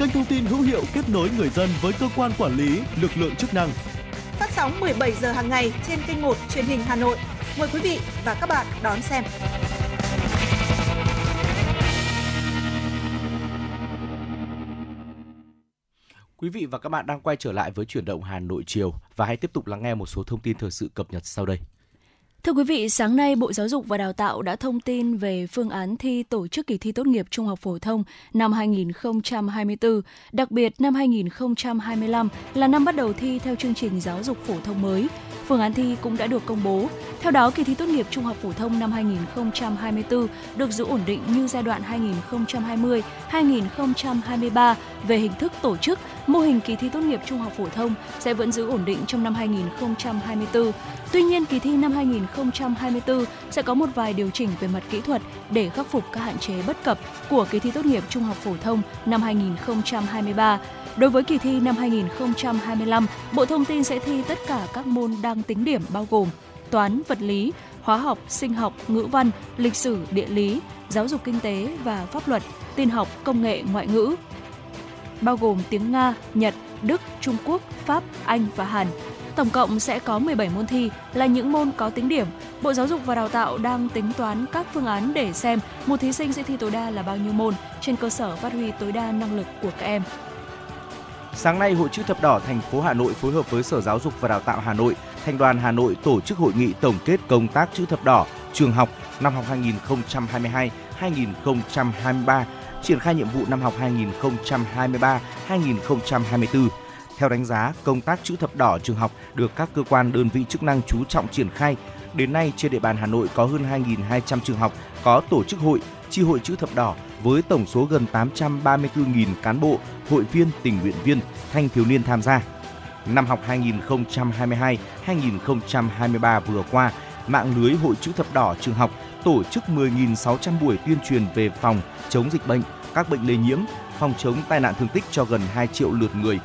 kênh thông tin hữu hiệu kết nối người dân với cơ quan quản lý, lực lượng chức năng. Phát sóng 17 giờ hàng ngày trên kênh 1 truyền hình Hà Nội. Mời quý vị và các bạn đón xem. Quý vị và các bạn đang quay trở lại với chuyển động Hà Nội chiều và hãy tiếp tục lắng nghe một số thông tin thời sự cập nhật sau đây. Thưa quý vị, sáng nay Bộ Giáo dục và Đào tạo đã thông tin về phương án thi tổ chức kỳ thi tốt nghiệp trung học phổ thông năm 2024, đặc biệt năm 2025 là năm bắt đầu thi theo chương trình giáo dục phổ thông mới. Phương án thi cũng đã được công bố. Theo đó, kỳ thi tốt nghiệp trung học phổ thông năm 2024 được giữ ổn định như giai đoạn 2020-2023 về hình thức tổ chức. Mô hình kỳ thi tốt nghiệp trung học phổ thông sẽ vẫn giữ ổn định trong năm 2024. Tuy nhiên, kỳ thi năm 2024 sẽ có một vài điều chỉnh về mặt kỹ thuật để khắc phục các hạn chế bất cập của kỳ thi tốt nghiệp trung học phổ thông năm 2023. Đối với kỳ thi năm 2025, Bộ Thông tin sẽ thi tất cả các môn đang tính điểm bao gồm toán, vật lý, hóa học, sinh học, ngữ văn, lịch sử, địa lý, giáo dục kinh tế và pháp luật, tin học, công nghệ, ngoại ngữ, bao gồm tiếng Nga, Nhật, Đức, Trung Quốc, Pháp, Anh và Hàn. Tổng cộng sẽ có 17 môn thi là những môn có tính điểm. Bộ Giáo dục và Đào tạo đang tính toán các phương án để xem một thí sinh sẽ thi tối đa là bao nhiêu môn trên cơ sở phát huy tối đa năng lực của các em. Sáng nay, Hội chữ thập đỏ thành phố Hà Nội phối hợp với Sở Giáo dục và Đào tạo Hà Nội, Thành đoàn Hà Nội tổ chức hội nghị tổng kết công tác chữ thập đỏ trường học năm học 2022-2023, triển khai nhiệm vụ năm học 2023-2024. Theo đánh giá, công tác chữ thập đỏ trường học được các cơ quan đơn vị chức năng chú trọng triển khai. Đến nay, trên địa bàn Hà Nội có hơn 2.200 trường học có tổ chức hội, chi hội chữ thập đỏ với tổng số gần 834.000 cán bộ, hội viên, tình nguyện viên, thanh thiếu niên tham gia. Năm học 2022-2023 vừa qua, mạng lưới hội chữ thập đỏ trường học tổ chức 10.600 buổi tuyên truyền về phòng chống dịch bệnh, các bệnh lây nhiễm, phòng chống tai nạn thương tích cho gần 2 triệu lượt người.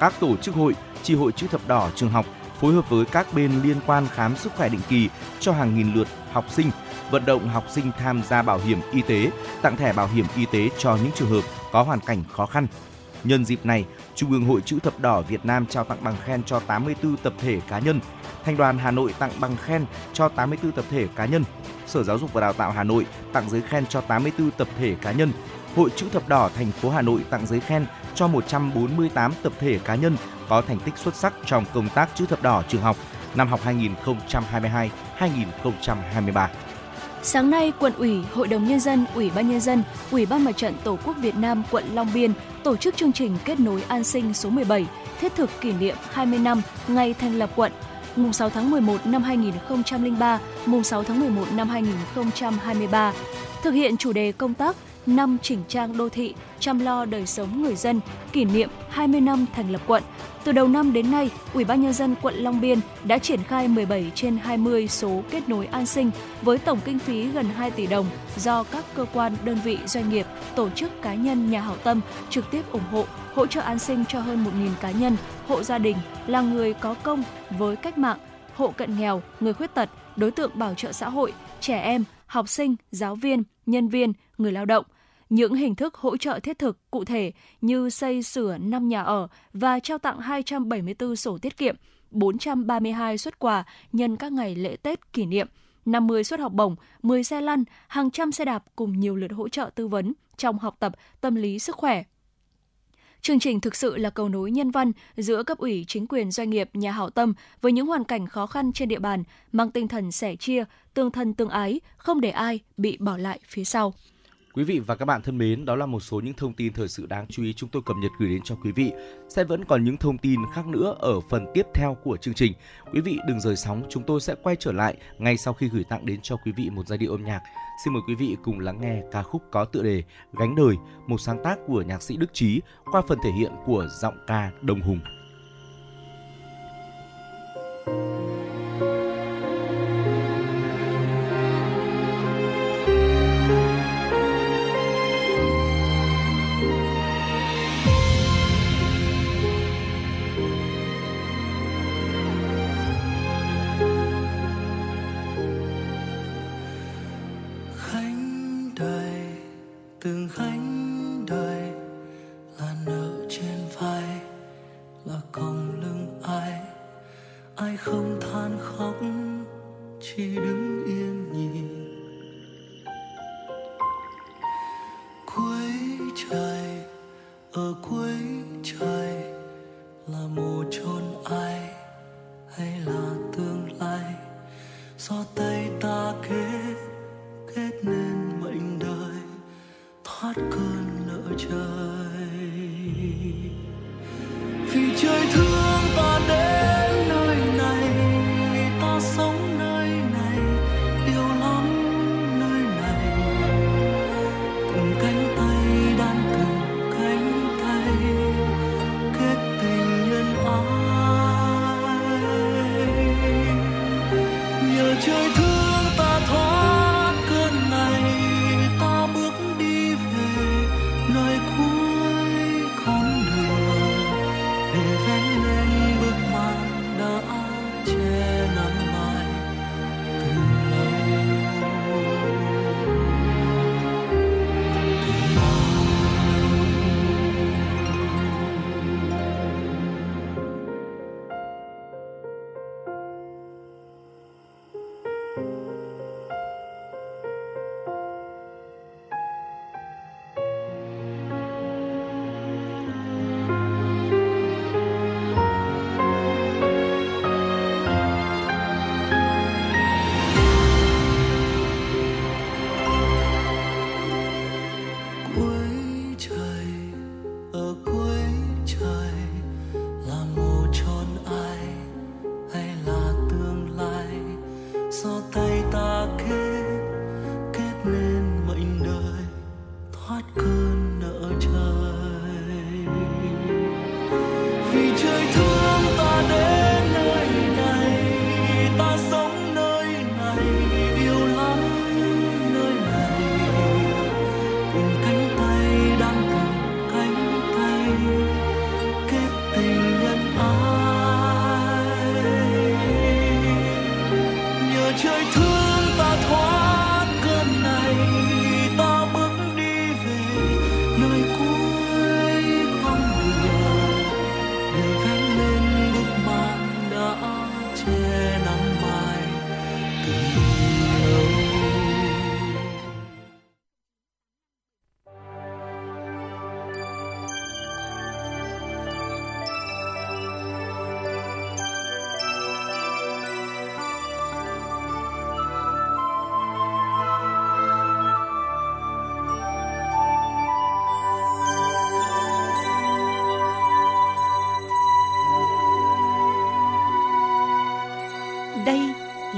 Các tổ chức hội, chi hội chữ thập đỏ trường học phối hợp với các bên liên quan khám sức khỏe định kỳ cho hàng nghìn lượt học sinh, vận động học sinh tham gia bảo hiểm y tế, tặng thẻ bảo hiểm y tế cho những trường hợp có hoàn cảnh khó khăn. Nhân dịp này, Trung ương Hội Chữ Thập Đỏ Việt Nam trao tặng bằng khen cho 84 tập thể cá nhân. Thành đoàn Hà Nội tặng bằng khen cho 84 tập thể cá nhân. Sở Giáo dục và Đào tạo Hà Nội tặng giấy khen cho 84 tập thể cá nhân. Hội Chữ Thập Đỏ thành phố Hà Nội tặng giấy khen cho 148 tập thể cá nhân có thành tích xuất sắc trong công tác chữ thập đỏ trường học năm học 2022-2023. Sáng nay, quận ủy, Hội đồng Nhân dân, Ủy ban Nhân dân, Ủy ban Mặt trận Tổ quốc Việt Nam quận Long Biên tổ chức chương trình kết nối an sinh số 17, thiết thực kỷ niệm 20 năm ngày thành lập quận, mùng 6 tháng 11 năm 2003, mùng 6 tháng 11 năm 2023. Thực hiện chủ đề công tác năm chỉnh trang đô thị, chăm lo đời sống người dân, kỷ niệm 20 năm thành lập quận. Từ đầu năm đến nay, Ủy ban nhân dân quận Long Biên đã triển khai 17 trên 20 số kết nối an sinh với tổng kinh phí gần 2 tỷ đồng do các cơ quan, đơn vị, doanh nghiệp, tổ chức cá nhân nhà hảo tâm trực tiếp ủng hộ, hỗ trợ an sinh cho hơn 1.000 cá nhân, hộ gia đình là người có công với cách mạng, hộ cận nghèo, người khuyết tật, đối tượng bảo trợ xã hội, trẻ em, học sinh, giáo viên, nhân viên, người lao động. Những hình thức hỗ trợ thiết thực cụ thể như xây sửa 5 nhà ở và trao tặng 274 sổ tiết kiệm, 432 xuất quà nhân các ngày lễ Tết kỷ niệm, 50 suất học bổng, 10 xe lăn, hàng trăm xe đạp cùng nhiều lượt hỗ trợ tư vấn trong học tập, tâm lý sức khỏe, Chương trình thực sự là cầu nối nhân văn giữa cấp ủy, chính quyền, doanh nghiệp, nhà hảo tâm với những hoàn cảnh khó khăn trên địa bàn, mang tinh thần sẻ chia, tương thân tương ái, không để ai bị bỏ lại phía sau. Quý vị và các bạn thân mến, đó là một số những thông tin thời sự đáng chú ý chúng tôi cập nhật gửi đến cho quý vị. Sẽ vẫn còn những thông tin khác nữa ở phần tiếp theo của chương trình. Quý vị đừng rời sóng, chúng tôi sẽ quay trở lại ngay sau khi gửi tặng đến cho quý vị một giai điệu âm nhạc. Xin mời quý vị cùng lắng nghe ca khúc có tựa đề Gánh đời, một sáng tác của nhạc sĩ Đức Trí qua phần thể hiện của giọng ca Đồng Hùng. do 等海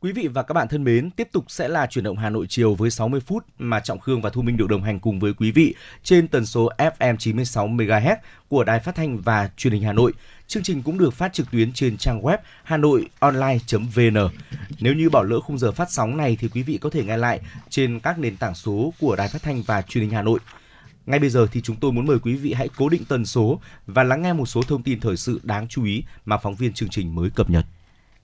Quý vị và các bạn thân mến, tiếp tục sẽ là chuyển động Hà Nội chiều với 60 phút mà Trọng Khương và Thu Minh được đồng hành cùng với quý vị trên tần số FM 96 MHz của Đài Phát thanh và Truyền hình Hà Nội. Chương trình cũng được phát trực tuyến trên trang web hanoionline.vn. Nếu như bỏ lỡ khung giờ phát sóng này thì quý vị có thể nghe lại trên các nền tảng số của Đài Phát thanh và Truyền hình Hà Nội. Ngay bây giờ thì chúng tôi muốn mời quý vị hãy cố định tần số và lắng nghe một số thông tin thời sự đáng chú ý mà phóng viên chương trình mới cập nhật.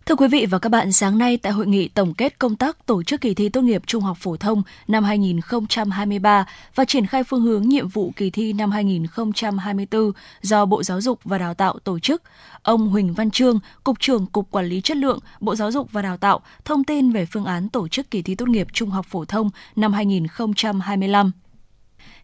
Thưa quý vị và các bạn, sáng nay tại hội nghị tổng kết công tác tổ chức kỳ thi tốt nghiệp trung học phổ thông năm 2023 và triển khai phương hướng nhiệm vụ kỳ thi năm 2024 do Bộ Giáo dục và Đào tạo tổ chức, ông Huỳnh Văn Trương, Cục trưởng Cục Quản lý Chất lượng, Bộ Giáo dục và Đào tạo thông tin về phương án tổ chức kỳ thi tốt nghiệp trung học phổ thông năm 2025.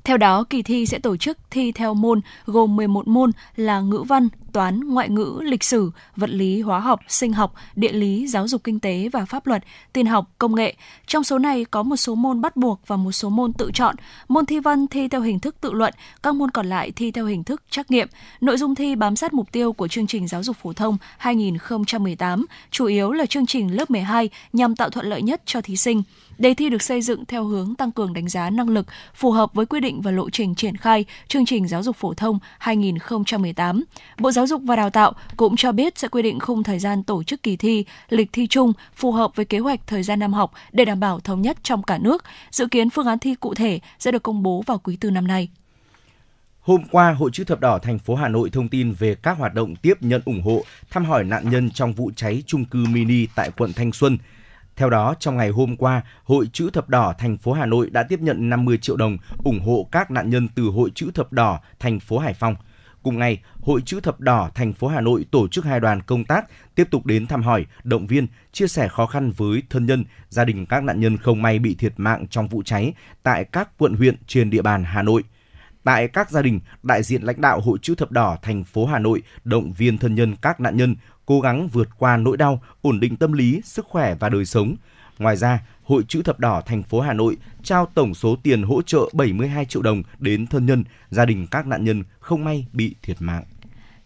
Theo đó, kỳ thi sẽ tổ chức thi theo môn gồm 11 môn là ngữ văn, toán, ngoại ngữ, lịch sử, vật lý, hóa học, sinh học, địa lý, giáo dục kinh tế và pháp luật, tin học, công nghệ. Trong số này có một số môn bắt buộc và một số môn tự chọn. Môn thi văn thi theo hình thức tự luận, các môn còn lại thi theo hình thức trắc nghiệm. Nội dung thi bám sát mục tiêu của chương trình giáo dục phổ thông 2018, chủ yếu là chương trình lớp 12 nhằm tạo thuận lợi nhất cho thí sinh. Đề thi được xây dựng theo hướng tăng cường đánh giá năng lực, phù hợp với quy định và lộ trình triển khai chương trình giáo dục phổ thông 2018. Bộ Giáo dục và Đào tạo cũng cho biết sẽ quy định khung thời gian tổ chức kỳ thi, lịch thi chung phù hợp với kế hoạch thời gian năm học để đảm bảo thống nhất trong cả nước. Dự kiến phương án thi cụ thể sẽ được công bố vào quý tư năm nay. Hôm qua, Hội chữ thập đỏ thành phố Hà Nội thông tin về các hoạt động tiếp nhận ủng hộ, thăm hỏi nạn nhân trong vụ cháy chung cư mini tại quận Thanh Xuân. Theo đó, trong ngày hôm qua, Hội chữ thập đỏ thành phố Hà Nội đã tiếp nhận 50 triệu đồng ủng hộ các nạn nhân từ Hội chữ thập đỏ thành phố Hải Phòng. Cùng ngày, Hội chữ thập đỏ thành phố Hà Nội tổ chức hai đoàn công tác tiếp tục đến thăm hỏi, động viên, chia sẻ khó khăn với thân nhân, gia đình các nạn nhân không may bị thiệt mạng trong vụ cháy tại các quận huyện trên địa bàn Hà Nội. Tại các gia đình, đại diện lãnh đạo Hội chữ thập đỏ thành phố Hà Nội động viên thân nhân các nạn nhân cố gắng vượt qua nỗi đau, ổn định tâm lý, sức khỏe và đời sống. Ngoài ra, Hội chữ thập đỏ thành phố Hà Nội trao tổng số tiền hỗ trợ 72 triệu đồng đến thân nhân, gia đình các nạn nhân không may bị thiệt mạng.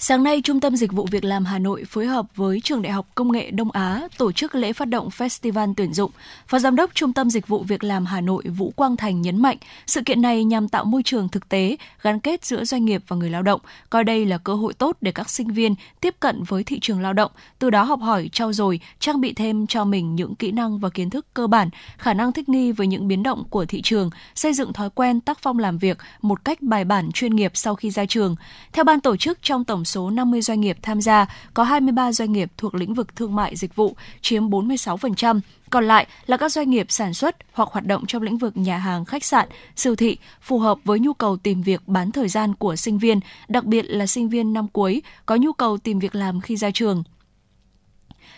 Sáng nay, Trung tâm Dịch vụ Việc làm Hà Nội phối hợp với Trường Đại học Công nghệ Đông Á tổ chức lễ phát động Festival tuyển dụng. Phó Giám đốc Trung tâm Dịch vụ Việc làm Hà Nội Vũ Quang Thành nhấn mạnh, sự kiện này nhằm tạo môi trường thực tế, gắn kết giữa doanh nghiệp và người lao động, coi đây là cơ hội tốt để các sinh viên tiếp cận với thị trường lao động, từ đó học hỏi, trau dồi, trang bị thêm cho mình những kỹ năng và kiến thức cơ bản, khả năng thích nghi với những biến động của thị trường, xây dựng thói quen tác phong làm việc một cách bài bản chuyên nghiệp sau khi ra trường. Theo ban tổ chức trong tổng số 50 doanh nghiệp tham gia, có 23 doanh nghiệp thuộc lĩnh vực thương mại dịch vụ, chiếm 46%, còn lại là các doanh nghiệp sản xuất hoặc hoạt động trong lĩnh vực nhà hàng, khách sạn, siêu thị, phù hợp với nhu cầu tìm việc bán thời gian của sinh viên, đặc biệt là sinh viên năm cuối có nhu cầu tìm việc làm khi ra trường.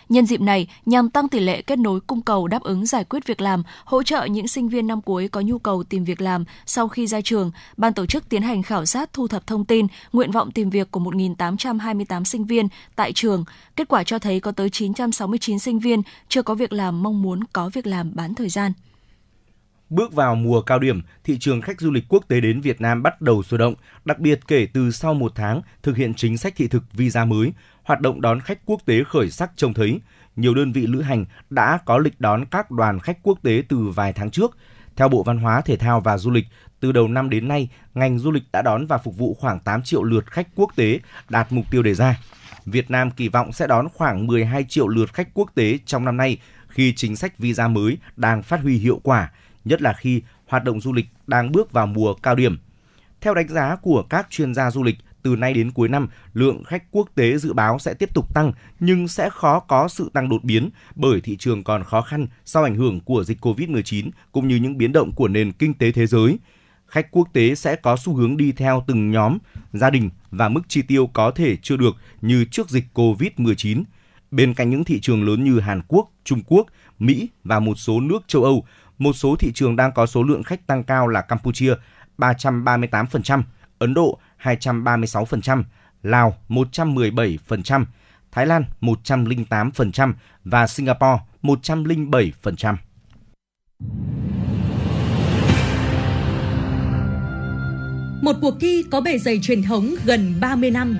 Nhân dịp này, nhằm tăng tỷ lệ kết nối cung cầu đáp ứng giải quyết việc làm, hỗ trợ những sinh viên năm cuối có nhu cầu tìm việc làm sau khi ra trường, ban tổ chức tiến hành khảo sát thu thập thông tin, nguyện vọng tìm việc của 1.828 sinh viên tại trường. Kết quả cho thấy có tới 969 sinh viên chưa có việc làm mong muốn có việc làm bán thời gian. Bước vào mùa cao điểm, thị trường khách du lịch quốc tế đến Việt Nam bắt đầu sôi động, đặc biệt kể từ sau một tháng thực hiện chính sách thị thực visa mới, hoạt động đón khách quốc tế khởi sắc trông thấy. Nhiều đơn vị lữ hành đã có lịch đón các đoàn khách quốc tế từ vài tháng trước. Theo Bộ Văn hóa, Thể thao và Du lịch, từ đầu năm đến nay, ngành du lịch đã đón và phục vụ khoảng 8 triệu lượt khách quốc tế, đạt mục tiêu đề ra. Việt Nam kỳ vọng sẽ đón khoảng 12 triệu lượt khách quốc tế trong năm nay khi chính sách visa mới đang phát huy hiệu quả, nhất là khi hoạt động du lịch đang bước vào mùa cao điểm. Theo đánh giá của các chuyên gia du lịch, từ nay đến cuối năm, lượng khách quốc tế dự báo sẽ tiếp tục tăng nhưng sẽ khó có sự tăng đột biến bởi thị trường còn khó khăn sau ảnh hưởng của dịch COVID-19 cũng như những biến động của nền kinh tế thế giới. Khách quốc tế sẽ có xu hướng đi theo từng nhóm, gia đình và mức chi tiêu có thể chưa được như trước dịch COVID-19. Bên cạnh những thị trường lớn như Hàn Quốc, Trung Quốc, Mỹ và một số nước châu Âu, một số thị trường đang có số lượng khách tăng cao là Campuchia 338%, Ấn Độ 236%, Lào 117%, Thái Lan 108% và Singapore 107%. Một cuộc thi có bề dày truyền thống gần 30 năm.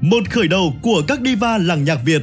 Một khởi đầu của các diva làng nhạc Việt.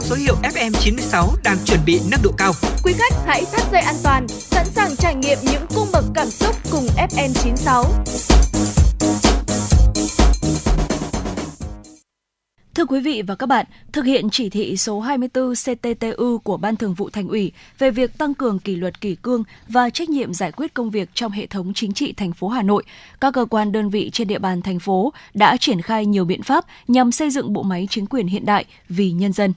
Mang số hiệu FM96 đang chuẩn bị nâng độ cao. Quý khách hãy thắt dây an toàn, sẵn sàng trải nghiệm những cung bậc cảm xúc cùng FM96. Thưa quý vị và các bạn, thực hiện chỉ thị số 24 CTTU của Ban Thường vụ Thành ủy về việc tăng cường kỷ luật kỷ cương và trách nhiệm giải quyết công việc trong hệ thống chính trị thành phố Hà Nội, các cơ quan đơn vị trên địa bàn thành phố đã triển khai nhiều biện pháp nhằm xây dựng bộ máy chính quyền hiện đại vì nhân dân.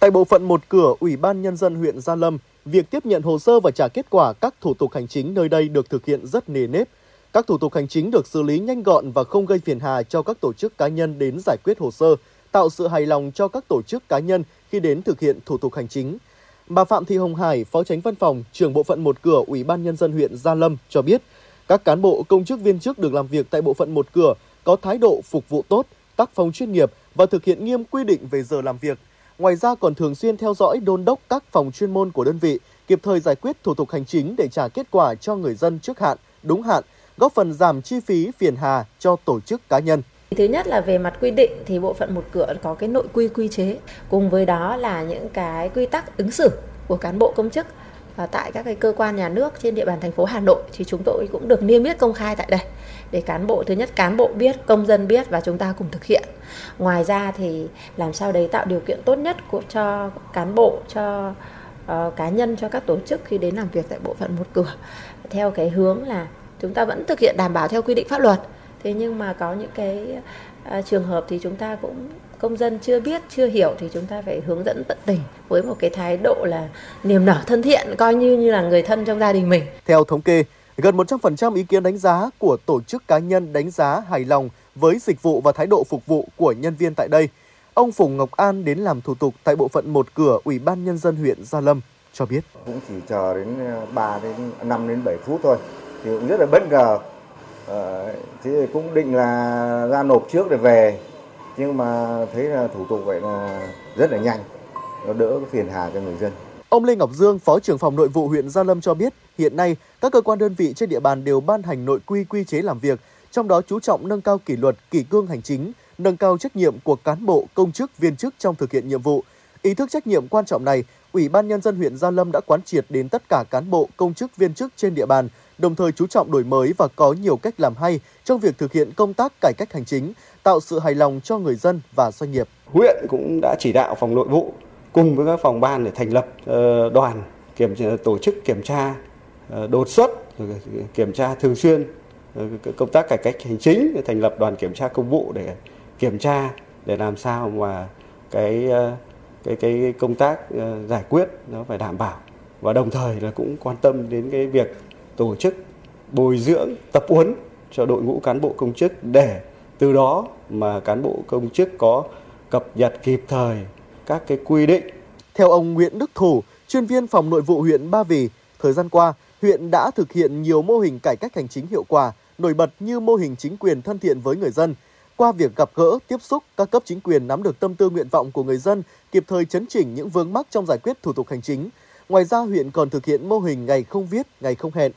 Tại bộ phận một cửa Ủy ban Nhân dân huyện Gia Lâm, việc tiếp nhận hồ sơ và trả kết quả các thủ tục hành chính nơi đây được thực hiện rất nề nếp. Các thủ tục hành chính được xử lý nhanh gọn và không gây phiền hà cho các tổ chức cá nhân đến giải quyết hồ sơ, tạo sự hài lòng cho các tổ chức cá nhân khi đến thực hiện thủ tục hành chính. Bà Phạm Thị Hồng Hải, Phó Tránh Văn phòng, trưởng bộ phận một cửa Ủy ban Nhân dân huyện Gia Lâm cho biết, các cán bộ công chức viên chức được làm việc tại bộ phận một cửa có thái độ phục vụ tốt, tác phong chuyên nghiệp và thực hiện nghiêm quy định về giờ làm việc. Ngoài ra còn thường xuyên theo dõi đôn đốc các phòng chuyên môn của đơn vị, kịp thời giải quyết thủ tục hành chính để trả kết quả cho người dân trước hạn, đúng hạn, góp phần giảm chi phí phiền hà cho tổ chức cá nhân. Thứ nhất là về mặt quy định thì bộ phận một cửa có cái nội quy quy chế, cùng với đó là những cái quy tắc ứng xử của cán bộ công chức tại các cái cơ quan nhà nước trên địa bàn thành phố Hà Nội thì chúng tôi cũng được niêm yết công khai tại đây để cán bộ thứ nhất cán bộ biết, công dân biết và chúng ta cùng thực hiện. Ngoài ra thì làm sao đấy tạo điều kiện tốt nhất của cho cán bộ cho uh, cá nhân cho các tổ chức khi đến làm việc tại bộ phận một cửa theo cái hướng là chúng ta vẫn thực hiện đảm bảo theo quy định pháp luật thế nhưng mà có những cái uh, trường hợp thì chúng ta cũng công dân chưa biết chưa hiểu thì chúng ta phải hướng dẫn tận tình với một cái thái độ là niềm nở thân thiện coi như như là người thân trong gia đình mình. Theo thống kê, gần 100% ý kiến đánh giá của tổ chức cá nhân đánh giá hài lòng với dịch vụ và thái độ phục vụ của nhân viên tại đây. Ông Phùng Ngọc An đến làm thủ tục tại bộ phận một cửa Ủy ban nhân dân huyện Gia Lâm cho biết. Cũng chỉ chờ đến 3 đến 5 đến 7 phút thôi. Thì cũng rất là bất ngờ. Ờ, thế cũng định là ra nộp trước để về nhưng mà thấy là thủ tục vậy là rất là nhanh nó đỡ phiền hà cho người dân Ông Lê Ngọc Dương, Phó trưởng phòng nội vụ huyện Gia Lâm cho biết, hiện nay các cơ quan đơn vị trên địa bàn đều ban hành nội quy quy chế làm việc, trong đó chú trọng nâng cao kỷ luật, kỷ cương hành chính, nâng cao trách nhiệm của cán bộ, công chức, viên chức trong thực hiện nhiệm vụ. Ý thức trách nhiệm quan trọng này, Ủy ban nhân dân huyện Gia Lâm đã quán triệt đến tất cả cán bộ, công chức, viên chức trên địa bàn, đồng thời chú trọng đổi mới và có nhiều cách làm hay trong việc thực hiện công tác cải cách hành chính, tạo sự hài lòng cho người dân và doanh nghiệp. Huyện cũng đã chỉ đạo phòng nội vụ cùng với các phòng ban để thành lập ờ, đoàn kiểm tổ chức kiểm tra ờ, đột xuất kiểm tra thường xuyên ờ, công tác cải cách hành chính thành lập đoàn kiểm tra công vụ để kiểm tra, để làm sao mà cái cái cái công tác giải quyết nó phải đảm bảo và đồng thời là cũng quan tâm đến cái việc tổ chức bồi dưỡng, tập huấn cho đội ngũ cán bộ công chức để từ đó mà cán bộ công chức có cập nhật kịp thời các cái quy định. Theo ông Nguyễn Đức Thủ, chuyên viên phòng nội vụ huyện Ba Vì, thời gian qua, huyện đã thực hiện nhiều mô hình cải cách hành chính hiệu quả, nổi bật như mô hình chính quyền thân thiện với người dân. Qua việc gặp gỡ, tiếp xúc, các cấp chính quyền nắm được tâm tư nguyện vọng của người dân, kịp thời chấn chỉnh những vướng mắc trong giải quyết thủ tục hành chính. Ngoài ra, huyện còn thực hiện mô hình ngày không viết, ngày không hẹn.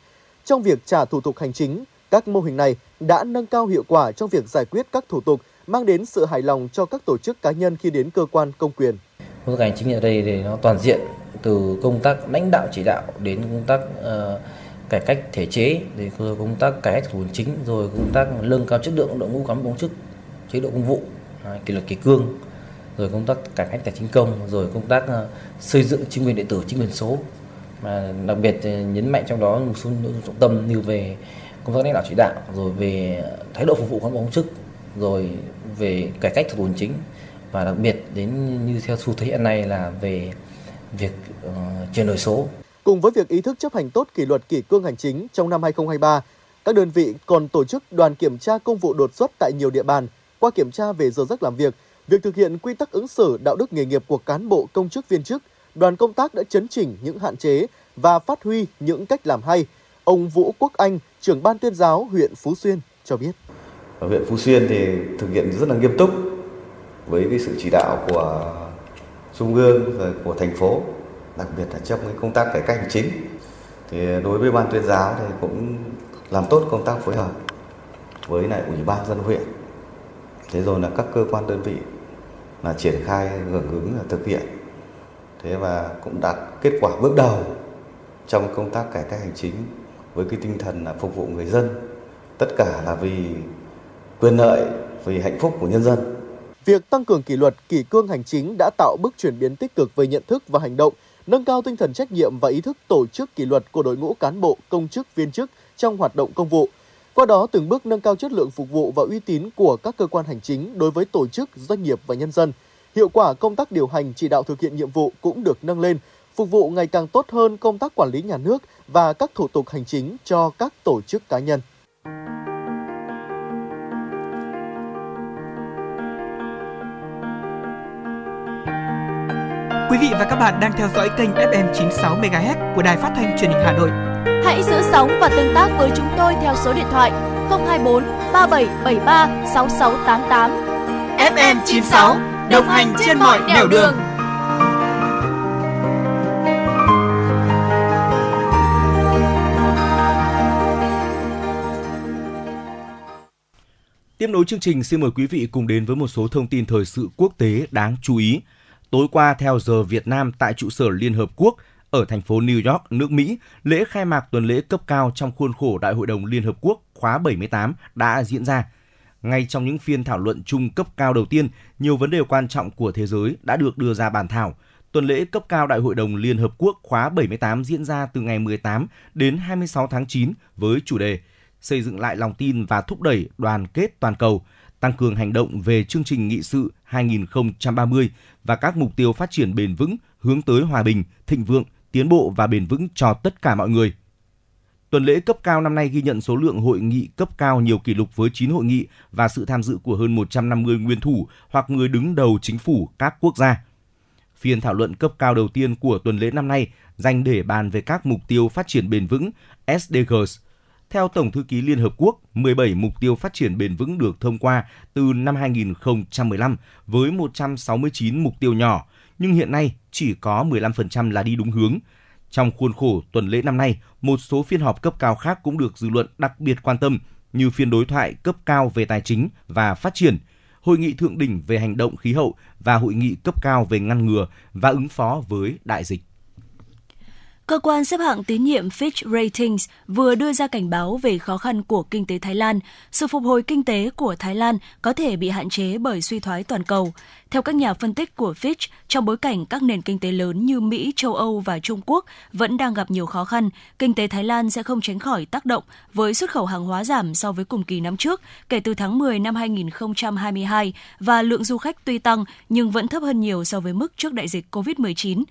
Trong việc trả thủ tục hành chính, các mô hình này đã nâng cao hiệu quả trong việc giải quyết các thủ tục, mang đến sự hài lòng cho các tổ chức cá nhân khi đến cơ quan công quyền. Vâng, công tác hành chính ở đây thì nó toàn diện từ công tác lãnh đạo chỉ đạo đến công tác uh, cải cách thể chế, rồi công tác cải cách thủ tục chính, rồi công tác nâng cao chất lượng đội ngũ cán bộ công chức, chế độ công vụ, à, kỷ luật kỷ cương, rồi công tác cải cách tài chính công, rồi công tác uh, xây dựng chính quyền điện tử, chính quyền số mà đặc biệt ờ, nhấn mạnh trong đó một số nội dung trọng tâm như về công tác lãnh đạo chỉ đạo rồi về thái độ phục vụ cán bộ công chức rồi về cải cách thủ tục hành chính và đặc biệt đến như theo xu thế hiện nay là về việc uh, chuyển đổi số. Cùng với việc ý thức chấp hành tốt kỷ luật kỷ cương hành chính trong năm 2023, các đơn vị còn tổ chức đoàn kiểm tra công vụ đột xuất tại nhiều địa bàn qua kiểm tra về giờ giấc làm việc, việc thực hiện quy tắc ứng xử đạo đức nghề nghiệp của cán bộ công chức viên chức, đoàn công tác đã chấn chỉnh những hạn chế và phát huy những cách làm hay. Ông Vũ Quốc Anh, trưởng ban tuyên giáo huyện Phú Xuyên cho biết. Ở huyện Phú Xuyên thì thực hiện rất là nghiêm túc với cái sự chỉ đạo của trung ương rồi của thành phố, đặc biệt là trong cái công tác cải cách hành chính. Thì đối với ban tuyên giáo thì cũng làm tốt công tác phối hợp với lại ủy ban dân huyện. Thế rồi là các cơ quan đơn vị là triển khai hưởng ứng là thực hiện. Thế và cũng đạt kết quả bước đầu trong công tác cải cách hành chính với cái tinh thần là phục vụ người dân, tất cả là vì quyền lợi, vì hạnh phúc của nhân dân. Việc tăng cường kỷ luật, kỷ cương hành chính đã tạo bước chuyển biến tích cực về nhận thức và hành động, nâng cao tinh thần trách nhiệm và ý thức tổ chức kỷ luật của đội ngũ cán bộ, công chức, viên chức trong hoạt động công vụ. Qua đó, từng bước nâng cao chất lượng phục vụ và uy tín của các cơ quan hành chính đối với tổ chức, doanh nghiệp và nhân dân. Hiệu quả công tác điều hành, chỉ đạo thực hiện nhiệm vụ cũng được nâng lên phục vụ ngày càng tốt hơn công tác quản lý nhà nước và các thủ tục hành chính cho các tổ chức cá nhân. Quý vị và các bạn đang theo dõi kênh FM 96 MHz của đài phát thanh truyền hình Hà Nội. Hãy giữ sóng và tương tác với chúng tôi theo số điện thoại 024 3773 6688. FM 96 đồng hành trên mọi nẻo đường. Tiếp nối chương trình, xin mời quý vị cùng đến với một số thông tin thời sự quốc tế đáng chú ý. Tối qua theo giờ Việt Nam tại trụ sở Liên Hợp Quốc ở thành phố New York, nước Mỹ, lễ khai mạc tuần lễ cấp cao trong khuôn khổ Đại hội đồng Liên Hợp Quốc khóa 78 đã diễn ra. Ngay trong những phiên thảo luận chung cấp cao đầu tiên, nhiều vấn đề quan trọng của thế giới đã được đưa ra bàn thảo. Tuần lễ cấp cao Đại hội đồng Liên Hợp Quốc khóa 78 diễn ra từ ngày 18 đến 26 tháng 9 với chủ đề xây dựng lại lòng tin và thúc đẩy đoàn kết toàn cầu, tăng cường hành động về chương trình nghị sự 2030 và các mục tiêu phát triển bền vững hướng tới hòa bình, thịnh vượng, tiến bộ và bền vững cho tất cả mọi người. Tuần lễ cấp cao năm nay ghi nhận số lượng hội nghị cấp cao nhiều kỷ lục với 9 hội nghị và sự tham dự của hơn 150 nguyên thủ hoặc người đứng đầu chính phủ các quốc gia. Phiên thảo luận cấp cao đầu tiên của tuần lễ năm nay dành để bàn về các mục tiêu phát triển bền vững SDGs theo Tổng thư ký Liên Hợp Quốc, 17 mục tiêu phát triển bền vững được thông qua từ năm 2015 với 169 mục tiêu nhỏ, nhưng hiện nay chỉ có 15% là đi đúng hướng. Trong khuôn khổ tuần lễ năm nay, một số phiên họp cấp cao khác cũng được dư luận đặc biệt quan tâm như phiên đối thoại cấp cao về tài chính và phát triển, hội nghị thượng đỉnh về hành động khí hậu và hội nghị cấp cao về ngăn ngừa và ứng phó với đại dịch. Cơ quan xếp hạng tín nhiệm Fitch Ratings vừa đưa ra cảnh báo về khó khăn của kinh tế Thái Lan. Sự phục hồi kinh tế của Thái Lan có thể bị hạn chế bởi suy thoái toàn cầu. Theo các nhà phân tích của Fitch, trong bối cảnh các nền kinh tế lớn như Mỹ, châu Âu và Trung Quốc vẫn đang gặp nhiều khó khăn, kinh tế Thái Lan sẽ không tránh khỏi tác động với xuất khẩu hàng hóa giảm so với cùng kỳ năm trước kể từ tháng 10 năm 2022 và lượng du khách tuy tăng nhưng vẫn thấp hơn nhiều so với mức trước đại dịch COVID-19.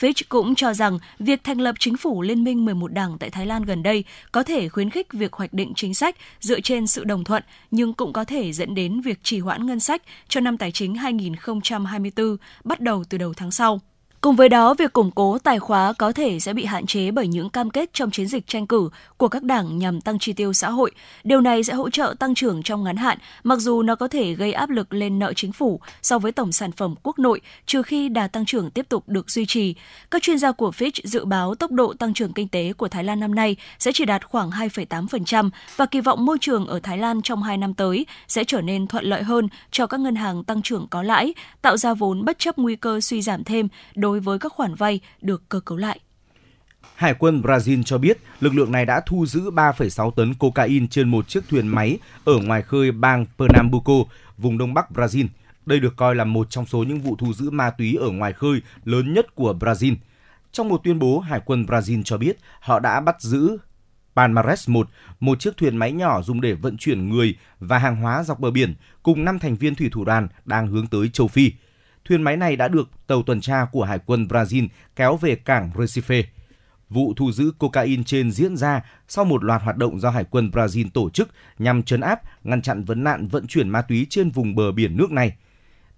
Fitch cũng cho rằng việc thành lập chính phủ Liên minh 11 đảng tại Thái Lan gần đây có thể khuyến khích việc hoạch định chính sách dựa trên sự đồng thuận, nhưng cũng có thể dẫn đến việc trì hoãn ngân sách cho năm tài chính 2024 bắt đầu từ đầu tháng sau. Cùng với đó, việc củng cố tài khóa có thể sẽ bị hạn chế bởi những cam kết trong chiến dịch tranh cử của các đảng nhằm tăng chi tiêu xã hội. Điều này sẽ hỗ trợ tăng trưởng trong ngắn hạn, mặc dù nó có thể gây áp lực lên nợ chính phủ so với tổng sản phẩm quốc nội, trừ khi đà tăng trưởng tiếp tục được duy trì. Các chuyên gia của Fitch dự báo tốc độ tăng trưởng kinh tế của Thái Lan năm nay sẽ chỉ đạt khoảng 2,8% và kỳ vọng môi trường ở Thái Lan trong hai năm tới sẽ trở nên thuận lợi hơn cho các ngân hàng tăng trưởng có lãi, tạo ra vốn bất chấp nguy cơ suy giảm thêm đối đối với các khoản vay được cơ cấu lại. Hải quân Brazil cho biết lực lượng này đã thu giữ 3,6 tấn cocaine trên một chiếc thuyền máy ở ngoài khơi bang Pernambuco, vùng đông bắc Brazil. Đây được coi là một trong số những vụ thu giữ ma túy ở ngoài khơi lớn nhất của Brazil. Trong một tuyên bố, Hải quân Brazil cho biết họ đã bắt giữ Palmares 1, một chiếc thuyền máy nhỏ dùng để vận chuyển người và hàng hóa dọc bờ biển, cùng 5 thành viên thủy thủ đoàn đang hướng tới châu Phi thuyền máy này đã được tàu tuần tra của Hải quân Brazil kéo về cảng Recife. Vụ thu giữ cocaine trên diễn ra sau một loạt hoạt động do Hải quân Brazil tổ chức nhằm chấn áp, ngăn chặn vấn nạn vận chuyển ma túy trên vùng bờ biển nước này.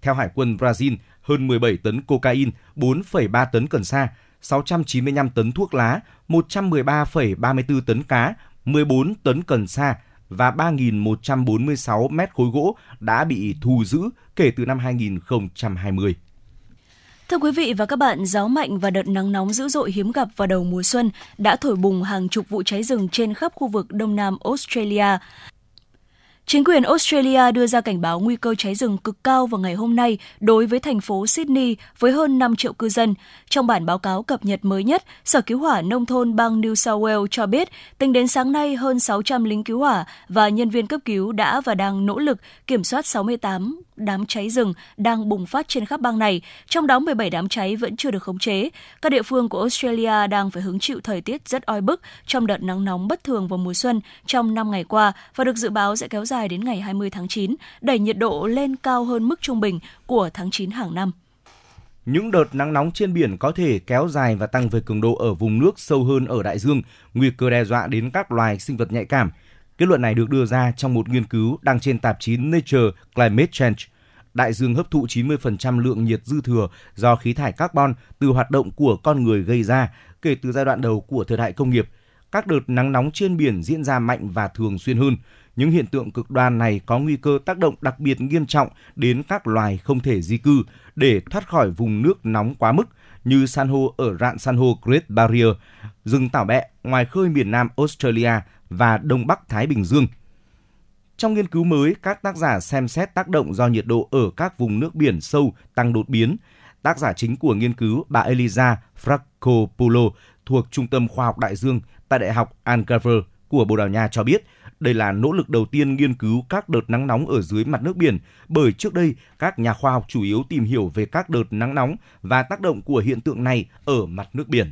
Theo Hải quân Brazil, hơn 17 tấn cocaine, 4,3 tấn cần sa, 695 tấn thuốc lá, 113,34 tấn cá, 14 tấn cần sa và 3.146 mét khối gỗ đã bị thu giữ kể từ năm 2020. Thưa quý vị và các bạn, gió mạnh và đợt nắng nóng dữ dội hiếm gặp vào đầu mùa xuân đã thổi bùng hàng chục vụ cháy rừng trên khắp khu vực Đông Nam Australia. Chính quyền Australia đưa ra cảnh báo nguy cơ cháy rừng cực cao vào ngày hôm nay đối với thành phố Sydney với hơn 5 triệu cư dân. Trong bản báo cáo cập nhật mới nhất, Sở Cứu hỏa Nông thôn bang New South Wales cho biết, tính đến sáng nay hơn 600 lính cứu hỏa và nhân viên cấp cứu đã và đang nỗ lực kiểm soát 68 đám cháy rừng đang bùng phát trên khắp bang này, trong đó 17 đám cháy vẫn chưa được khống chế. Các địa phương của Australia đang phải hứng chịu thời tiết rất oi bức trong đợt nắng nóng bất thường vào mùa xuân trong 5 ngày qua và được dự báo sẽ kéo dài đến ngày 20 tháng 9, đẩy nhiệt độ lên cao hơn mức trung bình của tháng 9 hàng năm. Những đợt nắng nóng trên biển có thể kéo dài và tăng về cường độ ở vùng nước sâu hơn ở đại dương, nguy cơ đe dọa đến các loài sinh vật nhạy cảm. Kết luận này được đưa ra trong một nghiên cứu đăng trên tạp chí Nature Climate Change. đại dương hấp thụ 90% lượng nhiệt dư thừa do khí thải carbon từ hoạt động của con người gây ra kể từ giai đoạn đầu của thời đại công nghiệp. Các đợt nắng nóng trên biển diễn ra mạnh và thường xuyên hơn. Những hiện tượng cực đoan này có nguy cơ tác động đặc biệt nghiêm trọng đến các loài không thể di cư để thoát khỏi vùng nước nóng quá mức như san hô ở rạn san hô Great Barrier, rừng tảo bẹ ngoài khơi miền Nam Australia và Đông Bắc Thái Bình Dương. Trong nghiên cứu mới, các tác giả xem xét tác động do nhiệt độ ở các vùng nước biển sâu tăng đột biến. Tác giả chính của nghiên cứu bà Eliza Fracopulo thuộc Trung tâm Khoa học Đại dương tại Đại học Algarve của Bồ Đào Nha cho biết – đây là nỗ lực đầu tiên nghiên cứu các đợt nắng nóng ở dưới mặt nước biển, bởi trước đây các nhà khoa học chủ yếu tìm hiểu về các đợt nắng nóng và tác động của hiện tượng này ở mặt nước biển.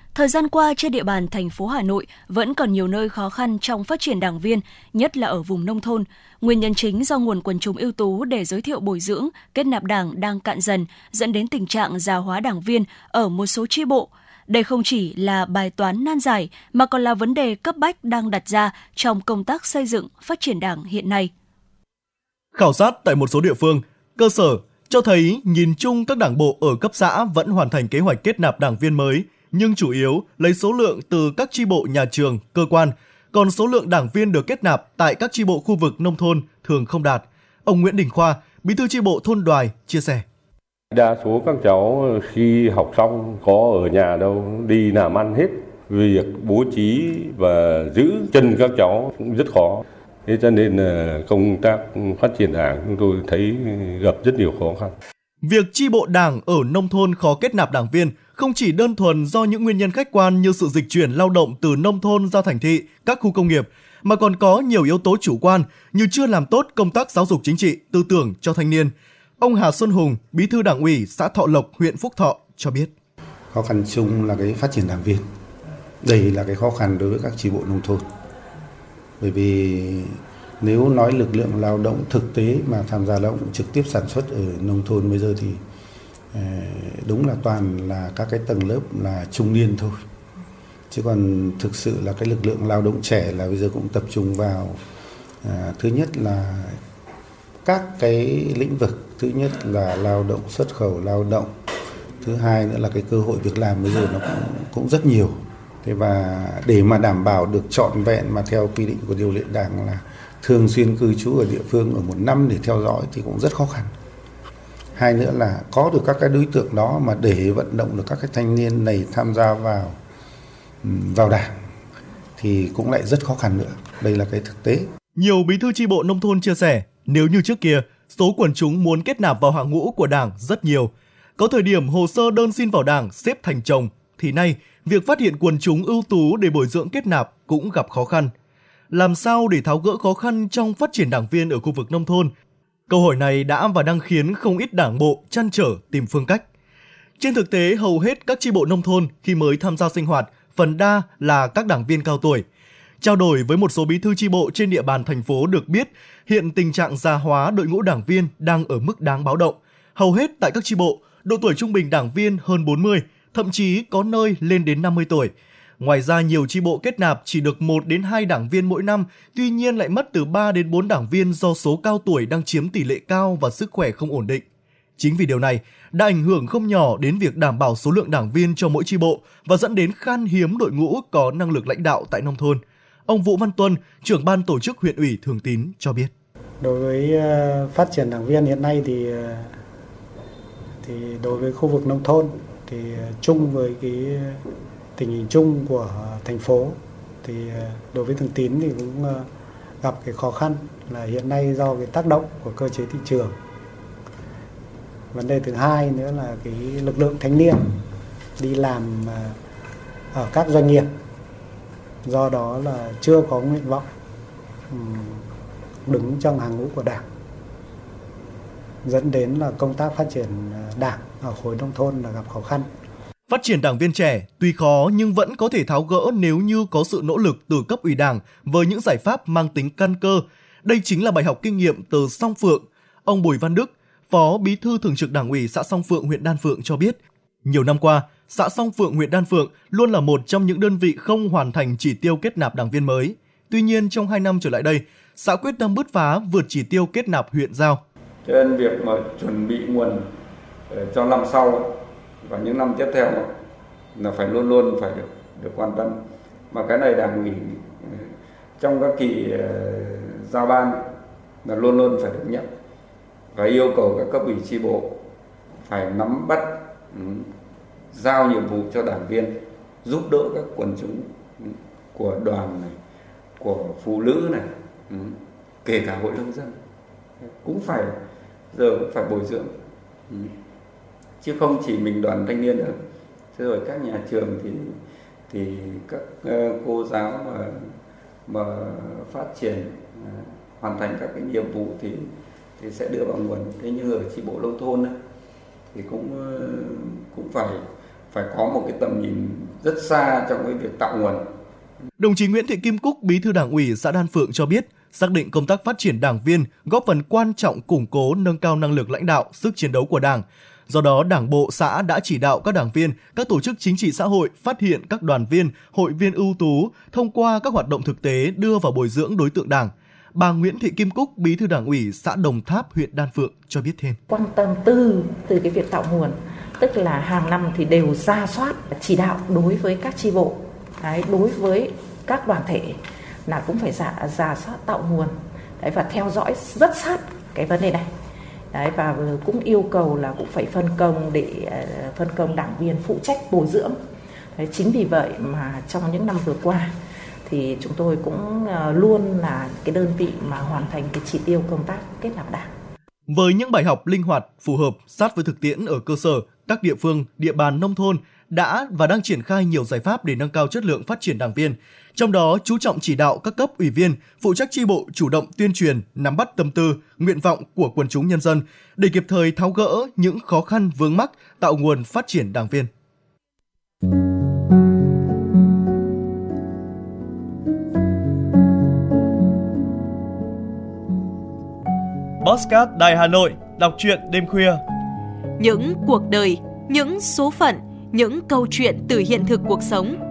thời gian qua trên địa bàn thành phố Hà Nội vẫn còn nhiều nơi khó khăn trong phát triển đảng viên, nhất là ở vùng nông thôn. Nguyên nhân chính do nguồn quần chúng ưu tú để giới thiệu bồi dưỡng, kết nạp đảng đang cạn dần, dẫn đến tình trạng già hóa đảng viên ở một số chi bộ. Đây không chỉ là bài toán nan giải mà còn là vấn đề cấp bách đang đặt ra trong công tác xây dựng, phát triển đảng hiện nay. Khảo sát tại một số địa phương, cơ sở cho thấy nhìn chung các đảng bộ ở cấp xã vẫn hoàn thành kế hoạch kết nạp đảng viên mới, nhưng chủ yếu lấy số lượng từ các tri bộ nhà trường, cơ quan, còn số lượng đảng viên được kết nạp tại các tri bộ khu vực nông thôn thường không đạt. Ông Nguyễn Đình Khoa, bí thư tri bộ thôn Đoài chia sẻ. Đa số các cháu khi học xong có ở nhà đâu, đi làm ăn hết. Việc bố trí và giữ chân các cháu cũng rất khó. Thế cho nên là công tác phát triển đảng chúng tôi thấy gặp rất nhiều khó khăn. Việc chi bộ đảng ở nông thôn khó kết nạp đảng viên không chỉ đơn thuần do những nguyên nhân khách quan như sự dịch chuyển lao động từ nông thôn ra thành thị, các khu công nghiệp, mà còn có nhiều yếu tố chủ quan như chưa làm tốt công tác giáo dục chính trị, tư tưởng cho thanh niên. Ông Hà Xuân Hùng, bí thư đảng ủy xã Thọ Lộc, huyện Phúc Thọ cho biết. Khó khăn chung là cái phát triển đảng viên. Đây là cái khó khăn đối với các chi bộ nông thôn bởi vì nếu nói lực lượng lao động thực tế mà tham gia lao động trực tiếp sản xuất ở nông thôn bây giờ thì ờ, đúng là toàn là các cái tầng lớp là trung niên thôi. Chứ còn thực sự là cái lực lượng lao động trẻ là bây giờ cũng tập trung vào à, thứ nhất là các cái lĩnh vực. Thứ nhất là lao động xuất khẩu lao động. Thứ hai nữa là cái cơ hội việc làm bây giờ nó cũng, cũng rất nhiều. Thế và để mà đảm bảo được trọn vẹn mà theo quy định của điều lệ đảng là thường xuyên cư trú ở địa phương ở một năm để theo dõi thì cũng rất khó khăn. Hai nữa là có được các cái đối tượng đó mà để vận động được các cái thanh niên này tham gia vào vào đảng thì cũng lại rất khó khăn nữa. Đây là cái thực tế. Nhiều bí thư tri bộ nông thôn chia sẻ, nếu như trước kia, số quần chúng muốn kết nạp vào hạng ngũ của đảng rất nhiều. Có thời điểm hồ sơ đơn xin vào đảng, xếp thành chồng, thì nay, việc phát hiện quần chúng ưu tú để bồi dưỡng kết nạp cũng gặp khó khăn. Làm sao để tháo gỡ khó khăn trong phát triển đảng viên ở khu vực nông thôn? Câu hỏi này đã và đang khiến không ít đảng bộ chăn trở tìm phương cách. Trên thực tế, hầu hết các chi bộ nông thôn khi mới tham gia sinh hoạt, phần đa là các đảng viên cao tuổi. Trao đổi với một số bí thư chi bộ trên địa bàn thành phố được biết, hiện tình trạng già hóa đội ngũ đảng viên đang ở mức đáng báo động. Hầu hết tại các chi bộ, độ tuổi trung bình đảng viên hơn 40, thậm chí có nơi lên đến 50 tuổi. Ngoài ra nhiều chi bộ kết nạp chỉ được 1 đến 2 đảng viên mỗi năm, tuy nhiên lại mất từ 3 đến 4 đảng viên do số cao tuổi đang chiếm tỷ lệ cao và sức khỏe không ổn định. Chính vì điều này đã ảnh hưởng không nhỏ đến việc đảm bảo số lượng đảng viên cho mỗi chi bộ và dẫn đến khan hiếm đội ngũ có năng lực lãnh đạo tại nông thôn. Ông Vũ Văn Tuân, trưởng ban tổ chức huyện ủy Thường Tín cho biết. Đối với ờ, phát triển đảng viên hiện nay thì ờ, thì đối với khu vực nông thôn thì ờ, chung với cái tình hình chung của thành phố, thì ờ, đối với Thường Tín thì cũng ờ, gặp cái khó khăn là hiện nay do cái tác động của cơ chế thị trường. Vấn đề thứ hai nữa là cái lực lượng thanh niên đi làm ờ, ở các doanh nghiệp. Do đó là chưa có nguyện vọng đứng trong hàng ngũ của đảng. Dẫn đến là công tác phát triển đảng ở khối nông thôn là gặp khó khăn. Phát triển đảng viên trẻ tuy khó nhưng vẫn có thể tháo gỡ nếu như có sự nỗ lực từ cấp ủy đảng với những giải pháp mang tính căn cơ. Đây chính là bài học kinh nghiệm từ Song Phượng. Ông Bùi Văn Đức, Phó Bí thư Thường trực Đảng ủy xã Song Phượng huyện Đan Phượng cho biết, nhiều năm qua, xã Song Phượng huyện Đan Phượng luôn là một trong những đơn vị không hoàn thành chỉ tiêu kết nạp đảng viên mới. Tuy nhiên, trong 2 năm trở lại đây, xã quyết tâm bứt phá vượt chỉ tiêu kết nạp huyện giao. Cho nên việc mà chuẩn bị nguồn ờ, cho năm sau và những năm tiếp theo là phải luôn luôn phải được được quan tâm. Mà cái này đảng ủy, trong các kỳ ờ, giao ban là luôn luôn phải được nhận và yêu cầu các cấp ủy tri bộ phải nắm bắt ừ, giao nhiệm vụ cho đảng viên, giúp đỡ các quần chúng ừ, của đoàn này, của phụ nữ này ừ, kể cả hội nông dân cũng phải, giờ cũng phải bồi dưỡng chứ không chỉ mình đoàn thanh niên được, thế rồi các nhà trường thì thì các ờ, cô giáo mà mà phát triển ờ, hoàn thành các cái nhiệm vụ thì thì sẽ đưa vào nguồn thế nhưng ở chi bộ nông thôn ấy, thì cũng ờ, cũng phải phải có một cái tầm nhìn rất xa trong cái việc tạo nguồn. Đồng chí Nguyễn Thị Kim Cúc, Bí thư Đảng ủy xã Đan Phượng cho biết, xác định công tác phát triển đảng viên góp phần quan trọng củng cố nâng cao năng lực lãnh đạo, sức chiến đấu của Đảng. Do đó, Đảng bộ xã đã chỉ đạo các đảng viên, các tổ chức chính trị xã hội phát hiện các đoàn viên, hội viên ưu tú thông qua các hoạt động thực tế đưa vào bồi dưỡng đối tượng Đảng, Bà Nguyễn Thị Kim Cúc, Bí thư Đảng ủy xã Đồng Tháp, huyện Đan Phượng cho biết thêm. Quan tâm từ từ cái việc tạo nguồn, tức là hàng năm thì đều ra soát chỉ đạo đối với các chi bộ, đấy, đối với các đoàn thể là cũng phải giả giả soát tạo nguồn. Đấy, và theo dõi rất sát cái vấn đề này đấy và cũng yêu cầu là cũng phải phân công để ờ, phân công đảng viên phụ trách bồi dưỡng đấy, chính vì vậy mà trong những năm vừa qua thì chúng tôi cũng ờ, luôn là cái đơn vị mà hoàn thành cái chỉ tiêu công tác kết nạp đảng. Với những bài học linh hoạt, phù hợp, sát với thực tiễn ở cơ sở, các địa phương, địa bàn nông thôn đã và đang triển khai nhiều giải pháp để nâng cao chất lượng phát triển đảng viên. Trong đó, chú trọng chỉ đạo các cấp ủy viên, phụ trách chi bộ chủ động tuyên truyền, nắm bắt tâm tư, nguyện vọng của quần chúng nhân dân để kịp thời tháo gỡ những khó khăn vướng mắc, tạo nguồn phát triển đảng viên. Postcard Đài Hà Nội, đọc truyện đêm khuya. Những cuộc đời, những số phận, những câu chuyện từ hiện thực cuộc sống,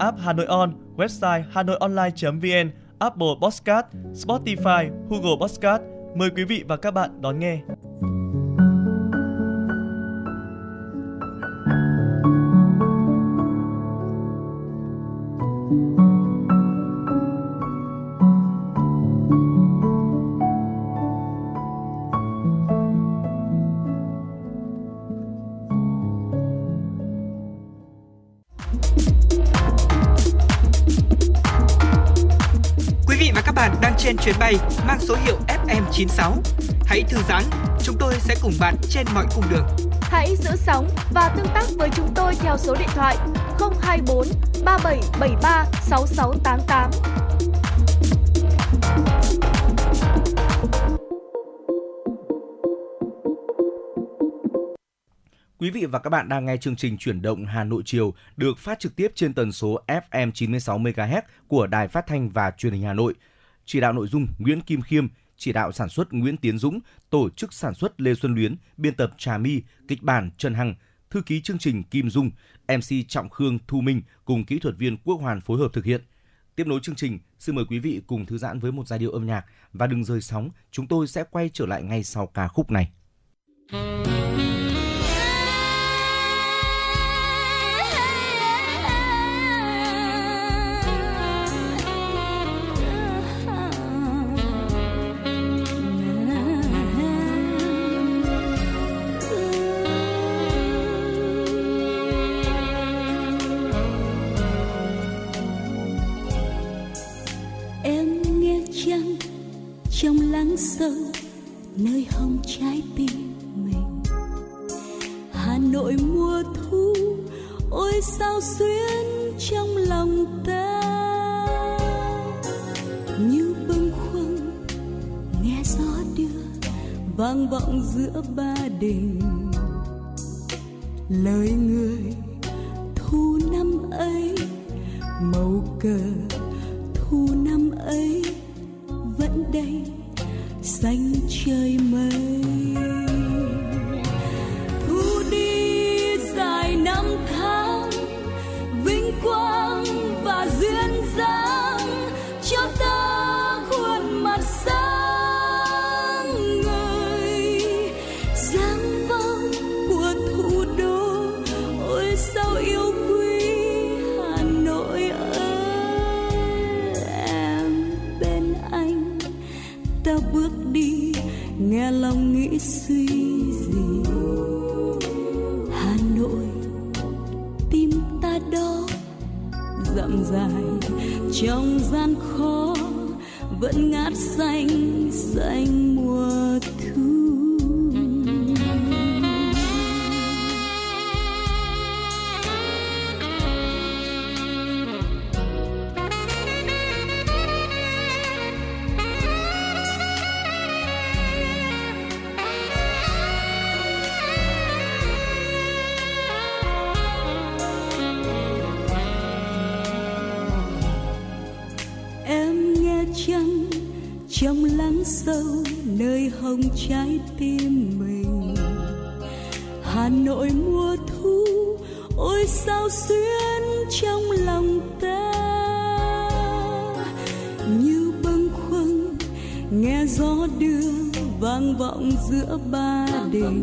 app Hà Nội On, website hanoionline.vn, Apple Podcast, Spotify, Google Podcast. Mời quý vị và các bạn đón nghe. Chuyến bay mang số hiệu FM96. Hãy thư giãn, chúng tôi sẽ cùng bạn trên mọi cung đường. Hãy giữ sóng và tương tác với chúng tôi theo số điện thoại 024 3773 6688. Quý vị và các bạn đang nghe chương trình chuyển động Hà Nội chiều được phát trực tiếp trên tần số FM 96 MHz của Đài Phát thanh và Truyền hình Hà Nội. Chỉ đạo nội dung Nguyễn Kim Khiêm, chỉ đạo sản xuất Nguyễn Tiến Dũng, tổ chức sản xuất Lê Xuân Luyến, biên tập Trà My, kịch bản Trần Hằng, thư ký chương trình Kim Dung, MC Trọng Khương Thu Minh cùng kỹ thuật viên Quốc Hoàn phối hợp thực hiện. Tiếp nối chương trình, xin mời quý vị cùng thư giãn với một giai điệu âm nhạc và đừng rời sóng, chúng tôi sẽ quay trở lại ngay sau ca khúc này. em sao xuyến trong lòng ta. Như bâng khuâng, nghe gió đưa, vang vọng giữa ba đình. Lời người thu năm ấy, màu cờ thu năm ấy, vẫn đây, xanh trời mây vẫn ngát xanh xanh giữa ba đình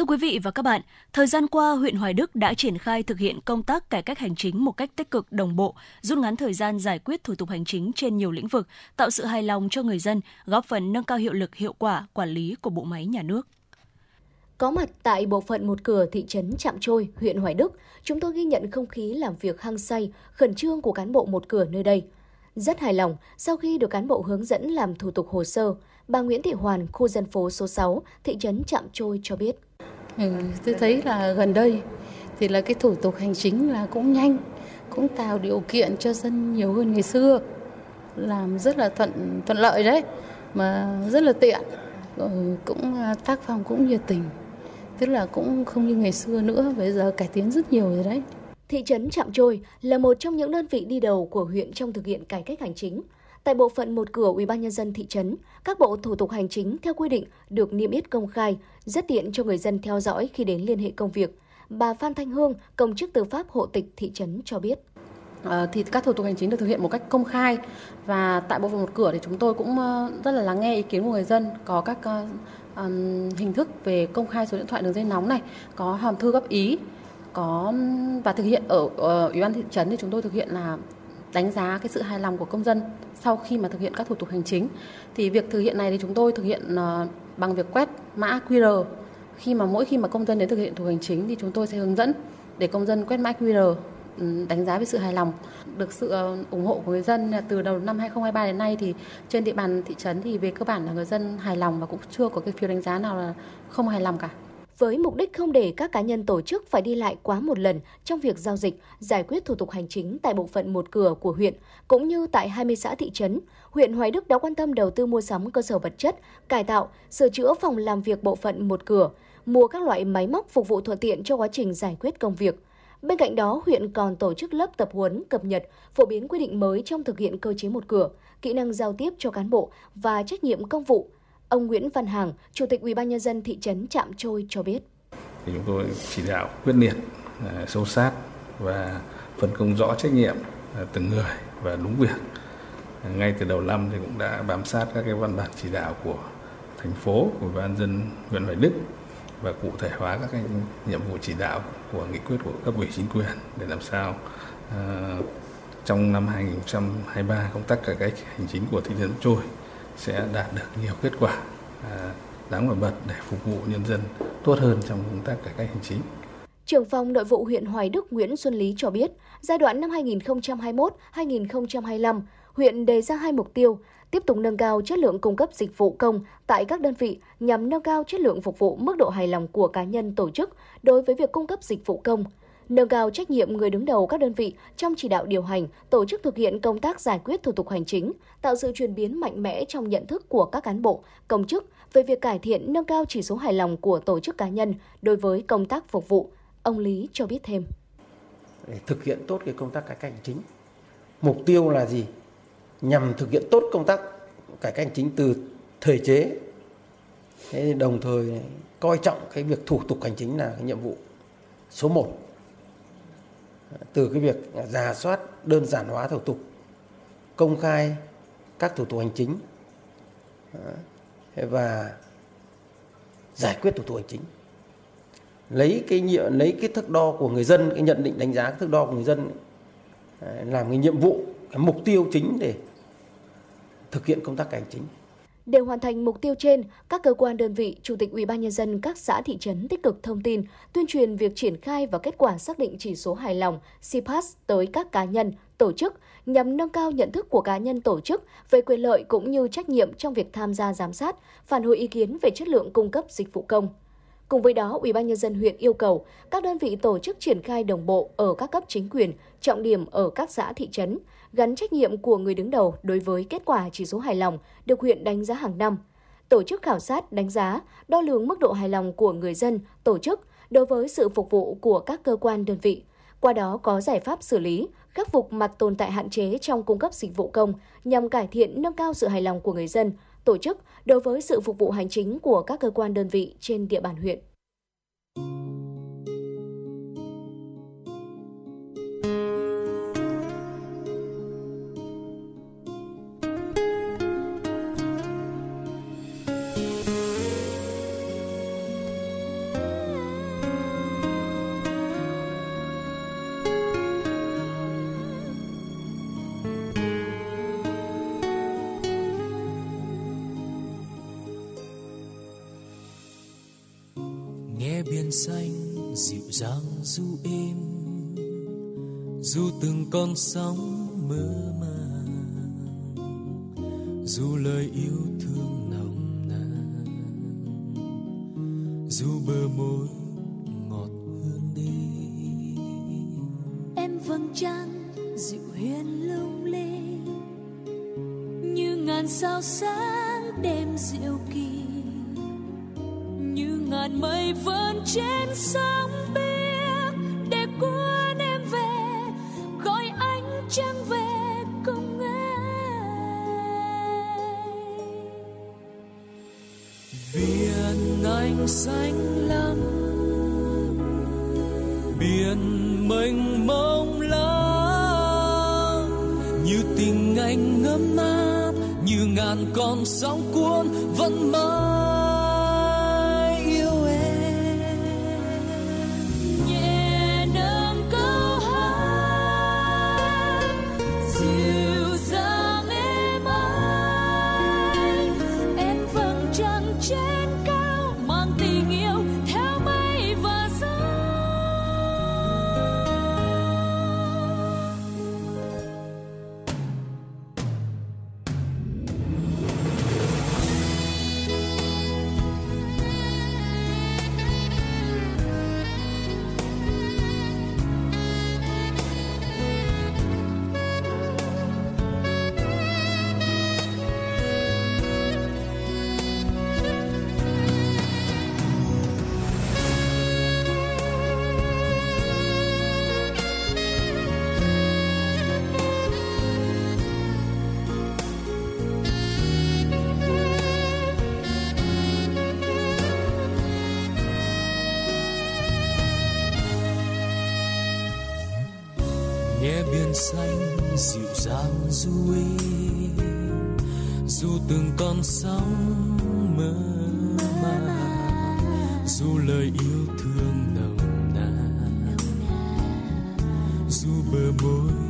Thưa quý vị và các bạn, thời gian qua, huyện Hoài Đức đã triển khai thực hiện công tác cải cách hành chính một cách tích cực đồng bộ, rút ngắn thời gian giải quyết thủ tục hành chính trên nhiều lĩnh vực, tạo sự hài lòng cho người dân, góp phần nâng cao hiệu lực hiệu quả quản lý của bộ máy nhà nước. Có mặt tại bộ phận một cửa thị trấn Trạm Trôi, huyện Hoài Đức, chúng tôi ghi nhận không khí làm việc hăng say, khẩn trương của cán bộ một cửa nơi đây. Rất hài lòng sau khi được cán bộ hướng dẫn làm thủ tục hồ sơ, bà Nguyễn Thị Hoàn, khu dân phố số 6, thị trấn Trạm Trôi cho biết. Ừ, tôi thấy là gần đây thì là cái thủ tục hành chính là cũng nhanh, cũng tạo điều kiện cho dân nhiều hơn ngày xưa, làm rất là thuận thuận lợi đấy, mà rất là tiện, ừ, cũng à, tác phong cũng nhiệt tình, tức là cũng không như ngày xưa nữa, bây giờ cải tiến rất nhiều rồi đấy. Thị trấn Trạm Trôi là một trong những đơn vị đi đầu của huyện trong thực hiện cải cách hành chính. Tại bộ phận một cửa UBND thị trấn, các bộ thủ tục hành chính theo quy định được niêm yết công khai, rất tiện cho người dân theo dõi khi đến liên hệ công việc. Bà Phan Thanh Hương, công chức tư pháp hộ tịch thị trấn cho biết. Ờ, thì các thủ tục hành chính được thực hiện một cách công khai và tại bộ phận một cửa thì chúng tôi cũng ờ, rất là lắng nghe ý kiến của người dân có các ờ, hình thức về công khai số điện thoại đường dây nóng này có hòm thư góp ý có và thực hiện ở ủy ban thị trấn thì chúng tôi thực hiện là đánh giá cái sự hài lòng của công dân sau khi mà thực hiện các thủ tục hành chính. Thì việc thực hiện này thì chúng tôi thực hiện ờ, bằng việc quét mã QR. Khi mà mỗi khi mà công dân đến thực hiện thủ tục hành chính thì chúng tôi sẽ hướng dẫn để công dân quét mã QR ừ, đánh giá về sự hài lòng. Được sự ờ, ủng hộ của người dân là từ đầu năm 2023 đến nay thì trên địa bàn thị trấn thì về cơ bản là người dân hài lòng và cũng chưa có cái phiếu đánh giá nào là không hài lòng cả. Với mục đích không để các cá nhân tổ chức phải đi lại quá một lần trong việc giao dịch, giải quyết thủ tục hành chính tại bộ phận một cửa của huyện, cũng như tại 20 xã thị trấn, huyện Hoài Đức đã quan tâm đầu tư mua sắm cơ sở vật chất, cải tạo, sửa chữa phòng làm việc bộ phận một cửa, mua các loại máy móc phục vụ thuận tiện cho quá trình giải quyết công việc. Bên cạnh đó, huyện còn tổ chức lớp tập huấn, cập nhật, phổ biến quy định mới trong thực hiện cơ chế một cửa, kỹ năng giao tiếp cho cán bộ và trách nhiệm công vụ. Ông Nguyễn Văn Hàng, Chủ tịch UBND thị trấn Trạm Trôi cho biết. thì chúng tôi chỉ đạo quyết liệt à, sâu sát và phân công rõ trách nhiệm à, từng người và đúng việc à, ngay từ đầu năm thì cũng đã bám sát các cái văn bản chỉ đạo của thành phố của ban dân huyện Hoài Đức và cụ thể hóa các cái nhiệm vụ chỉ đạo của nghị quyết của cấp ủy chính quyền để làm sao uh, trong năm 2023 công tác cải cách hành chính của thị trấn Trôi sẽ đạt được nhiều kết quả à, đáng nổi bật để phục vụ nhân dân tốt hơn trong công tác cải cách hành chính. Trưởng phòng nội vụ huyện Hoài Đức Nguyễn Xuân Lý cho biết, giai đoạn năm 2021-2025, huyện đề ra hai mục tiêu, tiếp tục nâng cao chất lượng cung cấp dịch vụ công tại các đơn vị nhằm nâng cao chất lượng phục vụ mức độ hài lòng của cá nhân tổ chức đối với việc cung cấp dịch vụ công, nâng cao trách nhiệm người đứng đầu các đơn vị trong chỉ đạo điều hành, tổ chức thực hiện công tác giải quyết thủ tục hành chính, tạo sự chuyển biến mạnh mẽ trong nhận thức của các cán bộ, công chức về việc cải thiện nâng cao chỉ số hài lòng của tổ chức cá nhân đối với công tác phục vụ. Ông Lý cho biết thêm. để thực hiện tốt cái công tác cải cách hành chính. Mục tiêu là gì? Nhằm thực hiện tốt công tác cải cách hành chính từ thể chế. Thế đồng thời coi trọng cái việc thủ tục hành chính là cái nhiệm vụ số 1 từ cái việc giả soát đơn giản hóa thủ tục, công khai các thủ tục hành chính ờ, và giải quyết thủ tục hành chính. Lấy cái nhiệm lấy cái thước đo của người dân, cái nhận định đánh giá cái thước đo của người dân ờ, làm cái nhiệm vụ, cái mục tiêu chính để thực hiện công tác hành chính để hoàn thành mục tiêu trên, các cơ quan đơn vị, chủ tịch Ủy ban nhân dân các xã thị trấn tích cực thông tin, tuyên truyền việc triển khai và kết quả xác định chỉ số hài lòng CPAS tới các cá nhân, tổ chức nhằm nâng cao nhận thức của cá nhân tổ chức về quyền lợi cũng như trách nhiệm trong việc tham gia giám sát, phản hồi ý kiến về chất lượng cung cấp dịch vụ công. Cùng với đó, Ủy ban nhân dân huyện yêu cầu các đơn vị tổ chức triển khai đồng bộ ở các cấp chính quyền, trọng điểm ở các xã thị trấn, gắn trách nhiệm của người đứng đầu đối với kết quả chỉ số hài lòng được huyện đánh giá hàng năm. Tổ chức khảo sát, đánh giá, đo lường mức độ hài lòng của người dân, tổ chức đối với sự phục vụ của các cơ quan đơn vị. Qua đó có giải pháp xử lý, khắc phục mặt tồn tại hạn chế trong cung cấp dịch vụ công nhằm cải thiện nâng cao sự hài lòng của người dân, tổ chức đối với sự phục vụ hành chính của các cơ quan đơn vị trên địa bàn huyện. Từng con sóng mơ màng. Dù lời yêu thương nồng nàn, dù bờ môi ngọt hương đi. Em vầng trăng dịu hiền lung linh như ngàn sao sáng đêm diệu kỳ, như ngàn mây vẫn trên sông. Biển xanh dịu dàng du dù từng con sóng mơ màng, dù lời yêu thương nồng nàn, dù bờ môi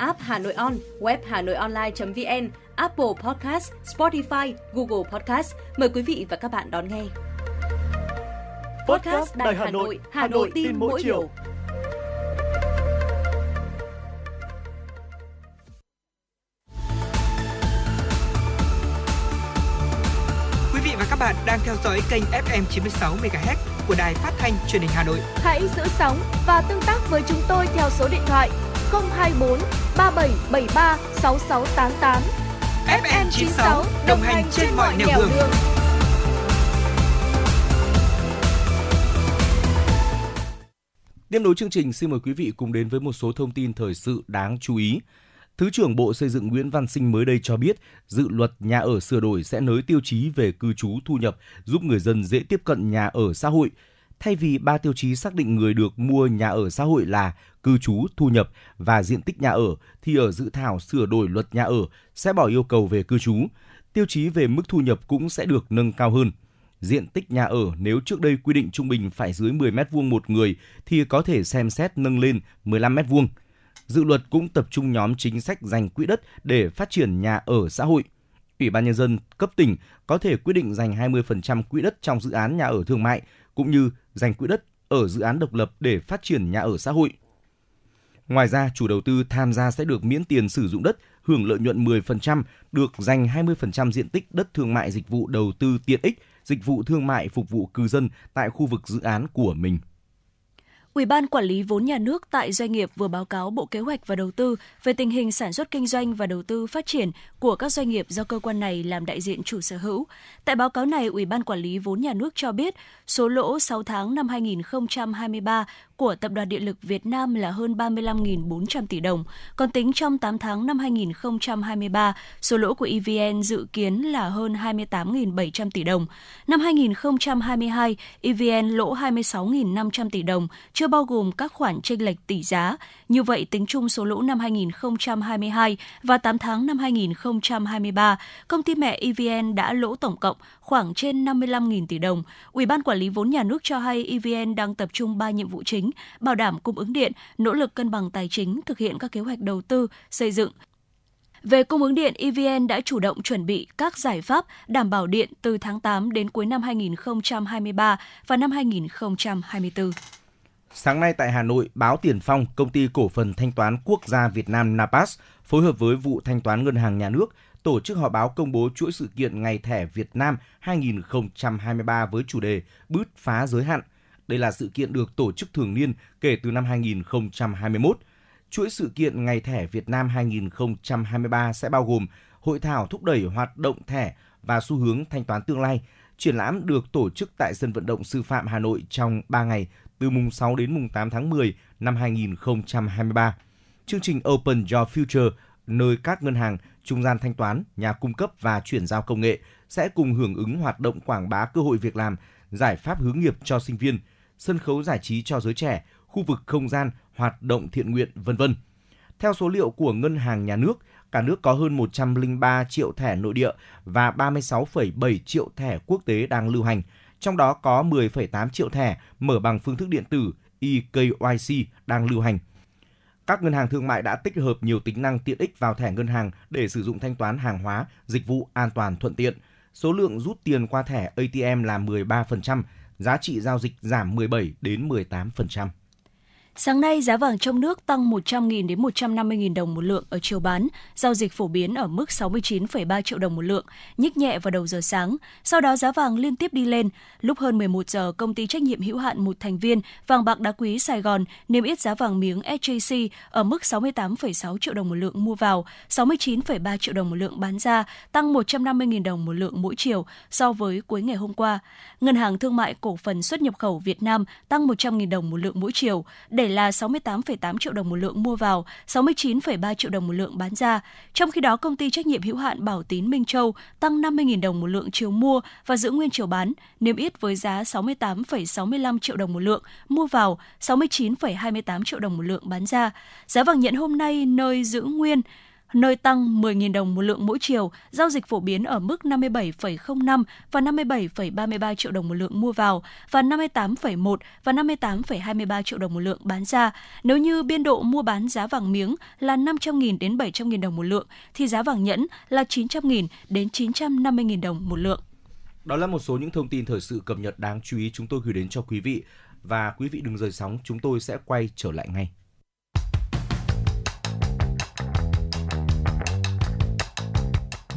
app Hà Nội On, web Hà Nội Online.vn, Apple Podcast, Spotify, Google Podcast. Mời quý vị và các bạn đón nghe. Podcast Đài Hà Nội, Hà Nội tin mỗi chiều. Quý vị và các bạn đang theo dõi kênh FM 96 MHz của đài phát thanh truyền hình Hà Nội. Hãy giữ sóng và tương tác với chúng tôi theo số điện thoại 024 3773 6688. FM 96 đồng hành trên mọi nẻo đường. Tiếp nối chương trình, xin mời quý vị cùng đến với một số thông tin thời sự đáng chú ý. Thứ trưởng Bộ Xây dựng Nguyễn Văn Sinh mới đây cho biết, dự luật nhà ở sửa đổi sẽ nới tiêu chí về cư trú thu nhập, giúp người dân dễ tiếp cận nhà ở xã hội. Thay vì ba tiêu chí xác định người được mua nhà ở xã hội là cư trú, thu nhập và diện tích nhà ở, thì ở dự thảo sửa đổi luật nhà ở sẽ bỏ yêu cầu về cư trú. Tiêu chí về mức thu nhập cũng sẽ được nâng cao hơn. Diện tích nhà ở nếu trước đây quy định trung bình phải dưới 10 m2 một người thì có thể xem xét nâng lên 15 m2. Dự luật cũng tập trung nhóm chính sách dành quỹ đất để phát triển nhà ở xã hội. Ủy ban nhân dân cấp tỉnh có thể quyết định dành 20% quỹ đất trong dự án nhà ở thương mại cũng như dành quỹ đất ở dự án độc lập để phát triển nhà ở xã hội. Ngoài ra, chủ đầu tư tham gia sẽ được miễn tiền sử dụng đất, hưởng lợi nhuận 10%, được dành 20% diện tích đất thương mại dịch vụ đầu tư tiện ích, dịch vụ thương mại phục vụ cư dân tại khu vực dự án của mình. Ủy ban quản lý vốn nhà nước tại doanh nghiệp vừa báo cáo Bộ Kế hoạch và Đầu tư về tình hình sản xuất kinh doanh và đầu tư phát triển của các doanh nghiệp do cơ quan này làm đại diện chủ sở hữu. Tại báo cáo này, Ủy ban quản lý vốn nhà nước cho biết số lỗ 6 tháng năm 2023 của Tập đoàn Điện lực Việt Nam là hơn 35.400 tỷ đồng, còn tính trong 8 tháng năm 2023, số lỗ của EVN dự kiến là hơn 28.700 tỷ đồng. Năm 2022, EVN lỗ 26.500 tỷ đồng, chưa bao gồm các khoản chênh lệch tỷ giá. Như vậy, tính chung số lỗ năm 2022 và 8 tháng năm 2023, công ty mẹ EVN đã lỗ tổng cộng khoảng trên 55.000 tỷ đồng. Ủy ban quản lý vốn nhà nước cho hay EVN đang tập trung 3 nhiệm vụ chính: bảo đảm cung ứng điện, nỗ lực cân bằng tài chính, thực hiện các kế hoạch đầu tư, xây dựng, về cung ứng điện, EVN đã chủ động chuẩn bị các giải pháp đảm bảo điện từ tháng 8 đến cuối năm 2023 và năm 2024. Sáng nay tại Hà Nội, báo Tiền Phong, công ty cổ phần thanh toán quốc gia Việt Nam Napas phối hợp với vụ thanh toán ngân hàng nhà nước tổ chức họp báo công bố chuỗi sự kiện Ngày thẻ Việt Nam 2023 với chủ đề Bứt phá giới hạn. Đây là sự kiện được tổ chức thường niên kể từ năm 2021. Chuỗi sự kiện Ngày thẻ Việt Nam 2023 sẽ bao gồm hội thảo thúc đẩy hoạt động thẻ và xu hướng thanh toán tương lai. Triển lãm được tổ chức tại sân vận động sư phạm Hà Nội trong 3 ngày từ mùng 6 đến mùng 8 tháng 10 năm 2023. Chương trình Open Your Future nơi các ngân hàng, trung gian thanh toán, nhà cung cấp và chuyển giao công nghệ sẽ cùng hưởng ứng hoạt động quảng bá cơ hội việc làm, giải pháp hướng nghiệp cho sinh viên, sân khấu giải trí cho giới trẻ, khu vực không gian, hoạt động thiện nguyện, vân vân. Theo số liệu của Ngân hàng Nhà nước, cả nước có hơn 103 triệu thẻ nội địa và 36,7 triệu thẻ quốc tế đang lưu hành. Trong đó có 10,8 triệu thẻ mở bằng phương thức điện tử eKYC đang lưu hành. Các ngân hàng thương mại đã tích hợp nhiều tính năng tiện ích vào thẻ ngân hàng để sử dụng thanh toán hàng hóa, dịch vụ an toàn thuận tiện. Số lượng rút tiền qua thẻ ATM là 13%, giá trị giao dịch giảm 17 đến 18%. Sáng nay, giá vàng trong nước tăng 100.000 đến 150.000 đồng một lượng ở chiều bán, giao dịch phổ biến ở mức 69,3 triệu đồng một lượng, nhích nhẹ vào đầu giờ sáng. Sau đó giá vàng liên tiếp đi lên. Lúc hơn 11 giờ, công ty trách nhiệm hữu hạn một thành viên vàng bạc đá quý Sài Gòn niêm yết giá vàng miếng SJC ở mức 68,6 triệu đồng một lượng mua vào, 69,3 triệu đồng một lượng bán ra, tăng 150.000 đồng một lượng mỗi chiều so với cuối ngày hôm qua. Ngân hàng Thương mại Cổ phần xuất nhập khẩu Việt Nam tăng 100.000 đồng một lượng mỗi chiều, để là 68,8 triệu đồng một lượng mua vào, 69,3 triệu đồng một lượng bán ra. Trong khi đó, công ty trách nhiệm hữu hạn Bảo Tín Minh Châu tăng 50.000 đồng một lượng chiều mua và giữ nguyên chiều bán, niêm yết với giá 68,65 triệu đồng một lượng mua vào, 69,28 triệu đồng một lượng bán ra. Giá vàng nhẫn hôm nay nơi giữ nguyên nơi tăng 10.000 đồng một lượng mỗi chiều, giao dịch phổ biến ở mức 57,05 và 57,33 triệu đồng một lượng mua vào và 58,1 và 58,23 triệu đồng một lượng bán ra. Nếu như biên độ mua bán giá vàng miếng là 500.000 đến 700.000 đồng một lượng thì giá vàng nhẫn là 900.000 đến 950.000 đồng một lượng. Đó là một số những thông tin thời sự cập nhật đáng chú ý chúng tôi gửi đến cho quý vị và quý vị đừng rời sóng, chúng tôi sẽ quay trở lại ngay.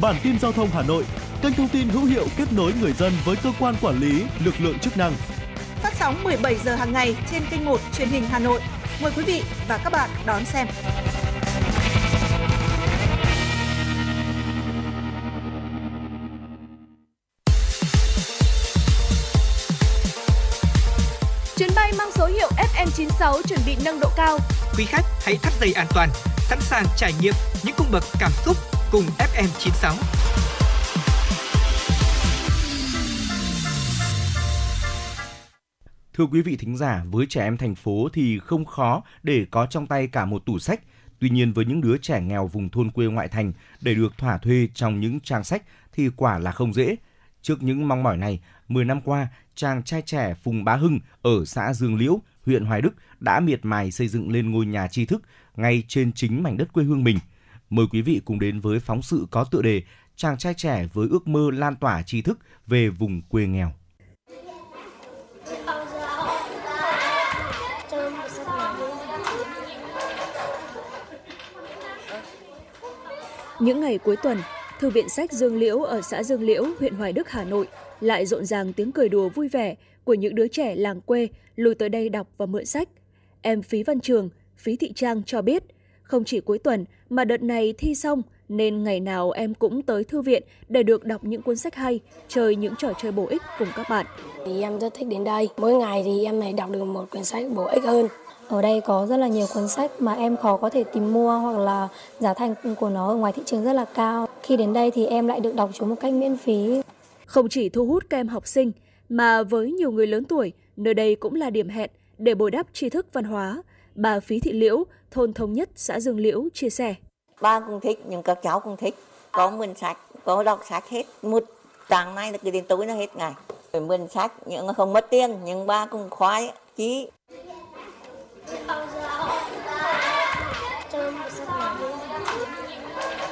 Bản tin giao thông Hà Nội, kênh thông tin hữu hiệu kết nối người dân với cơ quan quản lý, lực lượng chức năng. Phát sóng 17 giờ hàng ngày trên kênh 1 truyền hình Hà Nội. Mời quý vị và các bạn đón xem. Chuyến bay mang số hiệu FM96 chuẩn bị nâng độ cao. Quý khách hãy thắt dây an toàn, sẵn sàng trải nghiệm những cung bậc cảm xúc cùng FM96. Thưa quý vị thính giả, với trẻ em thành phố thì không khó để có trong tay cả một tủ sách. Tuy nhiên với những đứa trẻ nghèo vùng thôn quê ngoại thành để được thỏa thuê trong những trang sách thì quả là không dễ. Trước những mong mỏi này, 10 năm qua, chàng trai trẻ Phùng Bá Hưng ở xã Dương Liễu, huyện Hoài Đức đã miệt mài xây dựng lên ngôi nhà tri thức ngay trên chính mảnh đất quê hương mình. Mời quý vị cùng đến với phóng sự có tựa đề Chàng trai trẻ với ước mơ lan tỏa tri thức về vùng quê nghèo. Những ngày cuối tuần, Thư viện sách Dương Liễu ở xã Dương Liễu, huyện Hoài Đức, Hà Nội lại rộn ràng tiếng cười đùa vui vẻ của những đứa trẻ làng quê lùi tới đây đọc và mượn sách. Em Phí Văn Trường, Phí Thị Trang cho biết, không chỉ cuối tuần mà đợt này thi xong nên ngày nào em cũng tới thư viện để được đọc những cuốn sách hay, chơi những trò chơi bổ ích cùng các bạn. Thì em rất thích đến đây. Mỗi ngày thì em lại đọc được một quyển sách bổ ích hơn. Ở đây có rất là nhiều cuốn sách mà em khó có thể tìm mua hoặc là giá thành của nó ở ngoài thị trường rất là cao. Khi đến đây thì em lại được đọc chúng một cách miễn phí. Không chỉ thu hút các em học sinh, mà với nhiều người lớn tuổi, nơi đây cũng là điểm hẹn để bồi đắp tri thức văn hóa. Bà Phí Thị Liễu, thôn Thống Nhất, xã Dương Liễu chia sẻ. Ba cũng thích, nhưng các cháu cũng thích. Có mượn sách, có đọc sách hết. Một tháng nay là cứ đến tối nó hết ngày. Rồi mượn sách, nhưng không mất tiền, nhưng ba cũng khoái, chí.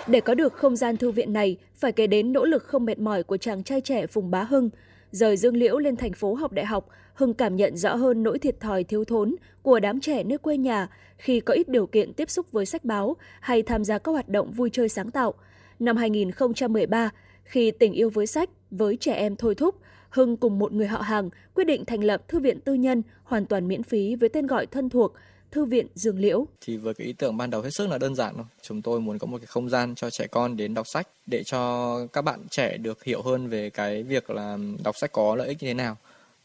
Để có được không gian thư viện này, phải kể đến nỗ lực không mệt mỏi của chàng trai trẻ Phùng Bá Hưng. Rời Dương Liễu lên thành phố học đại học, Hưng cảm nhận rõ hơn nỗi thiệt thòi thiếu thốn của đám trẻ nơi quê nhà khi có ít điều kiện tiếp xúc với sách báo hay tham gia các hoạt động vui chơi sáng tạo. Năm 2013, khi tình yêu với sách, với trẻ em thôi thúc, Hưng cùng một người họ hàng quyết định thành lập thư viện tư nhân hoàn toàn miễn phí với tên gọi thân thuộc Thư viện Dương Liễu. Thì với cái ý tưởng ban đầu hết sức là đơn giản thôi. Chúng tôi muốn có một cái không gian cho trẻ con đến đọc sách để cho các bạn trẻ được hiểu hơn về cái việc là đọc sách có lợi ích như thế nào.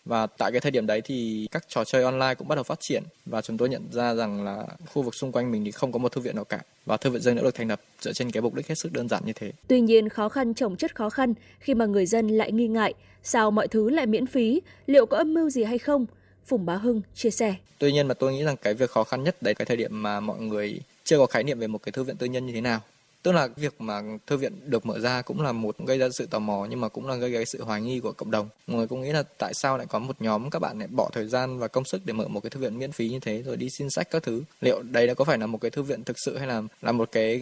Và tại cái thời điểm đấy thì các trò chơi online cũng bắt đầu phát triển và chúng tôi nhận ra rằng là khu vực xung quanh mình thì không có một thư viện nào cả. Và thư viện Dương Liễu được thành lập dựa trên cái mục đích hết sức đơn giản như thế. Tuy nhiên khó khăn chồng chất khó khăn khi mà người dân lại nghi ngại sao mọi thứ lại miễn phí, liệu có âm mưu gì hay không? Phùng Bá Hưng chia sẻ. Tuy nhiên mà tôi nghĩ rằng cái việc khó khăn nhất đấy cái thời điểm mà mọi người chưa có khái niệm về một cái thư viện tư nhân như thế nào. Tức là việc mà thư viện được mở ra cũng là một gây ra sự tò mò nhưng mà cũng là gây ra sự hoài nghi của cộng đồng. Mọi người cũng nghĩ là tại sao lại có một nhóm các bạn lại bỏ thời gian và công sức để mở một cái thư viện miễn phí như thế rồi đi xin sách các thứ. Liệu đây đã có phải là một cái thư viện thực sự hay là là một cái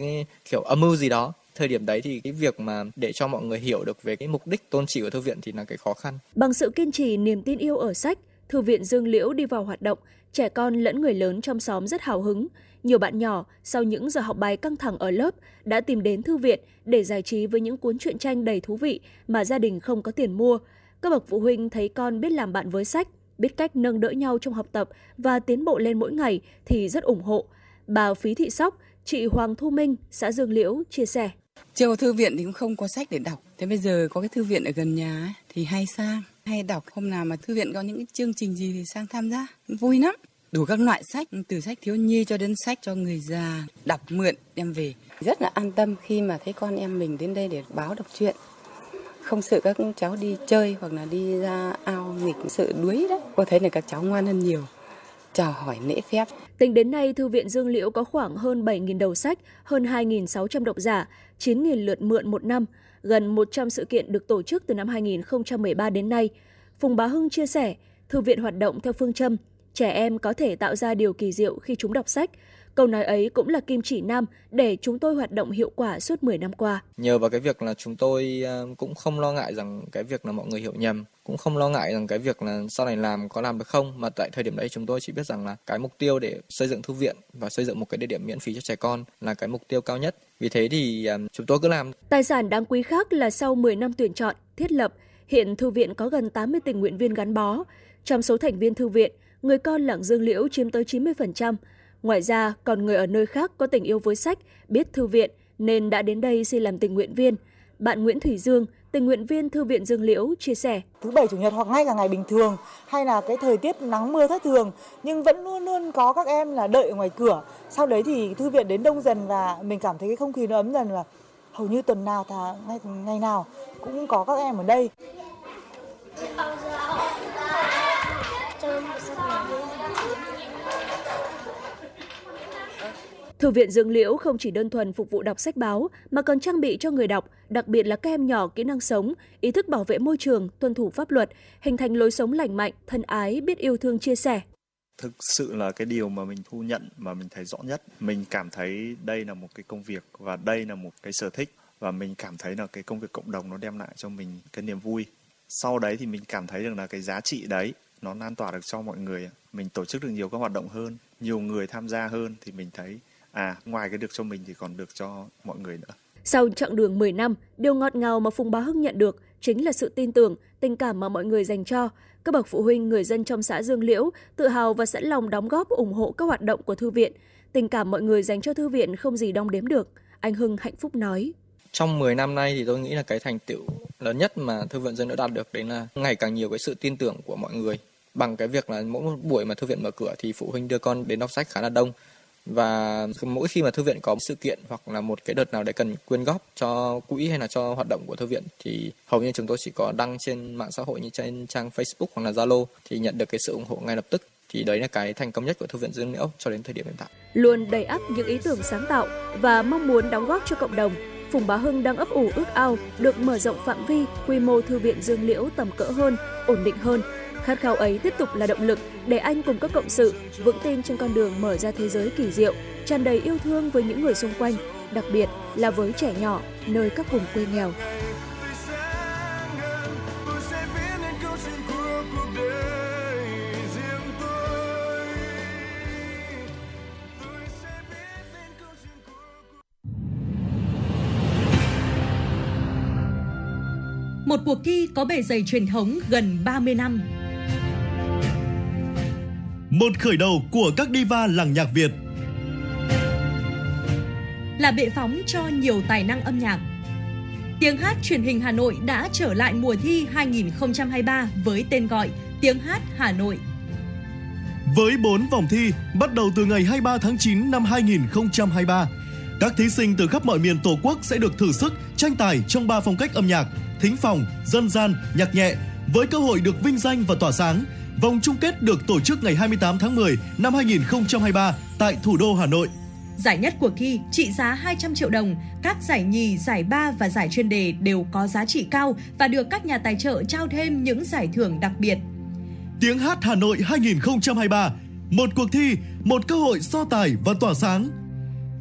kiểu âm mưu gì đó? Thời điểm đấy thì cái việc mà để cho mọi người hiểu được về cái mục đích tôn chỉ của thư viện thì là cái khó khăn. Bằng sự kiên trì, niềm tin yêu ở sách, Thư viện Dương Liễu đi vào hoạt động, trẻ con lẫn người lớn trong xóm rất hào hứng. Nhiều bạn nhỏ sau những giờ học bài căng thẳng ở lớp đã tìm đến thư viện để giải trí với những cuốn truyện tranh đầy thú vị mà gia đình không có tiền mua. Các bậc phụ huynh thấy con biết làm bạn với sách, biết cách nâng đỡ nhau trong học tập và tiến bộ lên mỗi ngày thì rất ủng hộ. Bà Phí Thị Sóc, chị Hoàng Thu Minh, xã Dương Liễu chia sẻ. Chưa có thư viện thì cũng không có sách để đọc. Thế bây giờ có cái thư viện ở gần nhà ấy, thì hay sang, hay đọc. Hôm nào mà thư viện có những cái chương trình gì thì sang tham gia. Vui lắm. Đủ các loại sách, từ sách thiếu nhi cho đến sách cho người già, đọc mượn đem về. Rất là an tâm khi mà thấy con em mình đến đây để báo đọc truyện. Không sợ các cháu đi chơi hoặc là đi ra ao nghịch sợ đuối đấy. Cô thấy là các cháu ngoan hơn nhiều chào hỏi lễ phép. Tính đến nay, Thư viện Dương Liễu có khoảng hơn 7.000 đầu sách, hơn 2.600 độc giả, 9.000 lượt mượn một năm, gần 100 sự kiện được tổ chức từ năm 2013 đến nay. Phùng Bá Hưng chia sẻ, Thư viện hoạt động theo phương châm, trẻ em có thể tạo ra điều kỳ diệu khi chúng đọc sách. Câu nói ấy cũng là kim chỉ nam để chúng tôi hoạt động hiệu quả suốt 10 năm qua. Nhờ vào cái việc là chúng tôi à, cũng không lo ngại rằng cái việc là mọi người hiểu nhầm, cũng không lo ngại rằng cái việc là sau này làm có làm được không mà tại thời điểm đấy chúng tôi chỉ biết rằng là cái mục tiêu để xây dựng thư viện và xây dựng một cái địa điểm miễn phí cho trẻ con là cái mục tiêu cao nhất. Vì thế thì à, chúng tôi cứ làm. Tài sản đáng quý khác là sau 10 năm tuyển chọn, thiết lập, hiện thư viện có gần 80 tình nguyện viên gắn bó. Trong số thành viên thư viện, người con làng Dương Liễu chiếm tới 90%. Ngoài ra, còn người ở nơi khác có tình yêu với sách, biết thư viện nên đã đến đây xin làm tình nguyện viên. Bạn Nguyễn Thủy Dương, tình nguyện viên Thư viện Dương Liễu chia sẻ. Thứ bảy chủ nhật hoặc ngay cả ngày bình thường hay là cái thời tiết nắng mưa thất thường nhưng vẫn luôn luôn có các em là đợi ở ngoài cửa. Sau đấy thì thư viện đến đông dần và mình cảm thấy cái không khí nó ấm dần và hầu như tuần nào thà ngày, ngày nào cũng có các em ở đây. Thư viện Dương Liễu không chỉ đơn thuần phục vụ đọc sách báo mà còn trang bị cho người đọc, đặc biệt là các em nhỏ kỹ năng sống, ý thức bảo vệ môi trường, tuân thủ pháp luật, hình thành lối sống lành mạnh, thân ái, biết yêu thương chia sẻ. thực sự là cái điều mà mình thu nhận mà mình thấy rõ nhất. Mình cảm thấy đây là một cái công việc và đây là một cái sở thích và mình cảm thấy là cái công việc cộng đồng nó đem lại cho mình cái niềm vui. Sau đấy thì mình cảm thấy được là cái giá trị đấy nó lan tỏa được cho mọi người. Mình tổ chức được nhiều các hoạt động hơn nhiều người tham gia hơn thì mình thấy à ngoài cái được cho mình thì còn được cho mọi người nữa Sau chặng đường 10 năm, điều ngọt ngào mà Phùng Bá Hưng nhận được chính là sự tin tưởng, tình cảm mà mọi người dành cho. Các bậc phụ huynh, người dân trong xã Dương Liễu tự hào và sẵn lòng đóng góp ủng hộ các hoạt động của thư viện. Tình cảm mọi người dành cho thư viện không gì đong đếm được. Anh Hưng hạnh phúc nói. Trong 10 năm nay thì tôi nghĩ là cái thành tựu lớn nhất mà Thư viện Dương đã đạt được đấy là ngày càng nhiều cái sự tin tưởng của mọi người. Bằng cái việc là mỗi một buổi mà thư viện mở cửa thì phụ huynh đưa con đến đọc sách khá là đông. Và mỗi khi mà thư viện có sự kiện hoặc là một cái đợt nào để cần quyên góp cho quỹ hay là cho hoạt động của thư viện thì hầu như chúng tôi chỉ có đăng trên mạng xã hội như trên trang Facebook hoặc là Zalo thì nhận được cái sự ủng hộ ngay lập tức. Thì đấy là cái thành công nhất của Thư viện Dương Liễu cho đến thời điểm hiện tại. Luôn đầy ắp những ý tưởng sáng tạo và mong muốn đóng góp cho cộng đồng, Phùng Bá Hưng đang ấp ủ ước ao được mở rộng phạm vi, quy mô thư viện Dương Liễu tầm cỡ hơn, ổn định hơn. Khát khao ấy tiếp tục là động lực để anh cùng các cộng sự vững tin trên con đường mở ra thế giới kỳ diệu, tràn đầy yêu thương với những người xung quanh. đặc biệt là với trẻ nhỏ nơi các vùng quê nghèo. Một cuộc thi có bề dày truyền thống gần 30 năm. Một khởi đầu của các diva làng nhạc Việt. là bệ phóng cho nhiều tài năng âm nhạc. Tiếng hát truyền hình Hà Nội đã trở lại mùa thi 2023 với tên gọi Tiếng hát Hà Nội. Với 4 vòng thi bắt đầu từ ngày 23 tháng 9 năm 2023, các thí sinh từ khắp mọi miền Tổ quốc sẽ được thử sức tranh tài trong 3 phong cách âm nhạc: thính phòng, dân gian, nhạc nhẹ với cơ hội được vinh danh và tỏa sáng. Vòng chung kết được tổ chức ngày 28 tháng 10 năm 2023 tại thủ đô Hà Nội. Giải nhất cuộc thi trị giá 200 triệu đồng, các giải nhì, giải ba và giải chuyên đề đều có giá trị cao và được các nhà tài trợ trao thêm những giải thưởng đặc biệt. Tiếng hát Hà Nội 2023, một cuộc thi, một cơ hội so tài và tỏa sáng.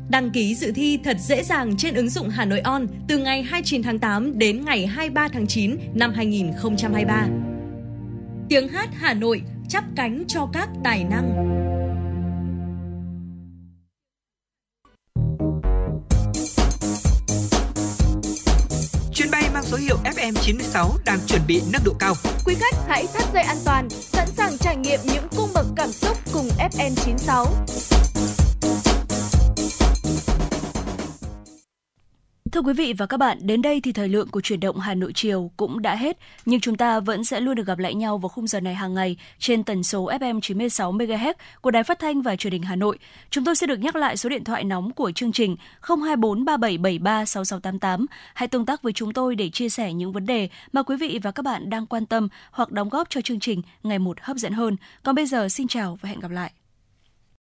Đăng ký dự thi thật dễ dàng trên ứng dụng Hà Nội On từ ngày 29 tháng 8 đến ngày 23 tháng 9 năm 2023. Tiếng hát Hà Nội chắp cánh cho các tài năng. Chuyến bay mang số hiệu FM96 đang chuẩn bị nâng độ cao. Quý khách hãy thắt dây an toàn, sẵn sàng trải nghiệm những cung bậc cảm xúc cùng FN96. Thưa quý vị và các bạn, đến đây thì thời lượng của chuyển động Hà Nội chiều cũng đã hết, nhưng chúng ta vẫn sẽ luôn được gặp lại nhau vào khung giờ này hàng ngày trên tần số FM 96 MHz của Đài Phát thanh và Truyền hình Hà Nội. Chúng tôi sẽ được nhắc lại số điện thoại nóng của chương trình 024 3773 6688. Hãy tương tác với chúng tôi để chia sẻ những vấn đề mà quý vị và các bạn đang quan tâm hoặc đóng góp cho chương trình ngày một hấp dẫn hơn. Còn bây giờ xin chào và hẹn gặp lại.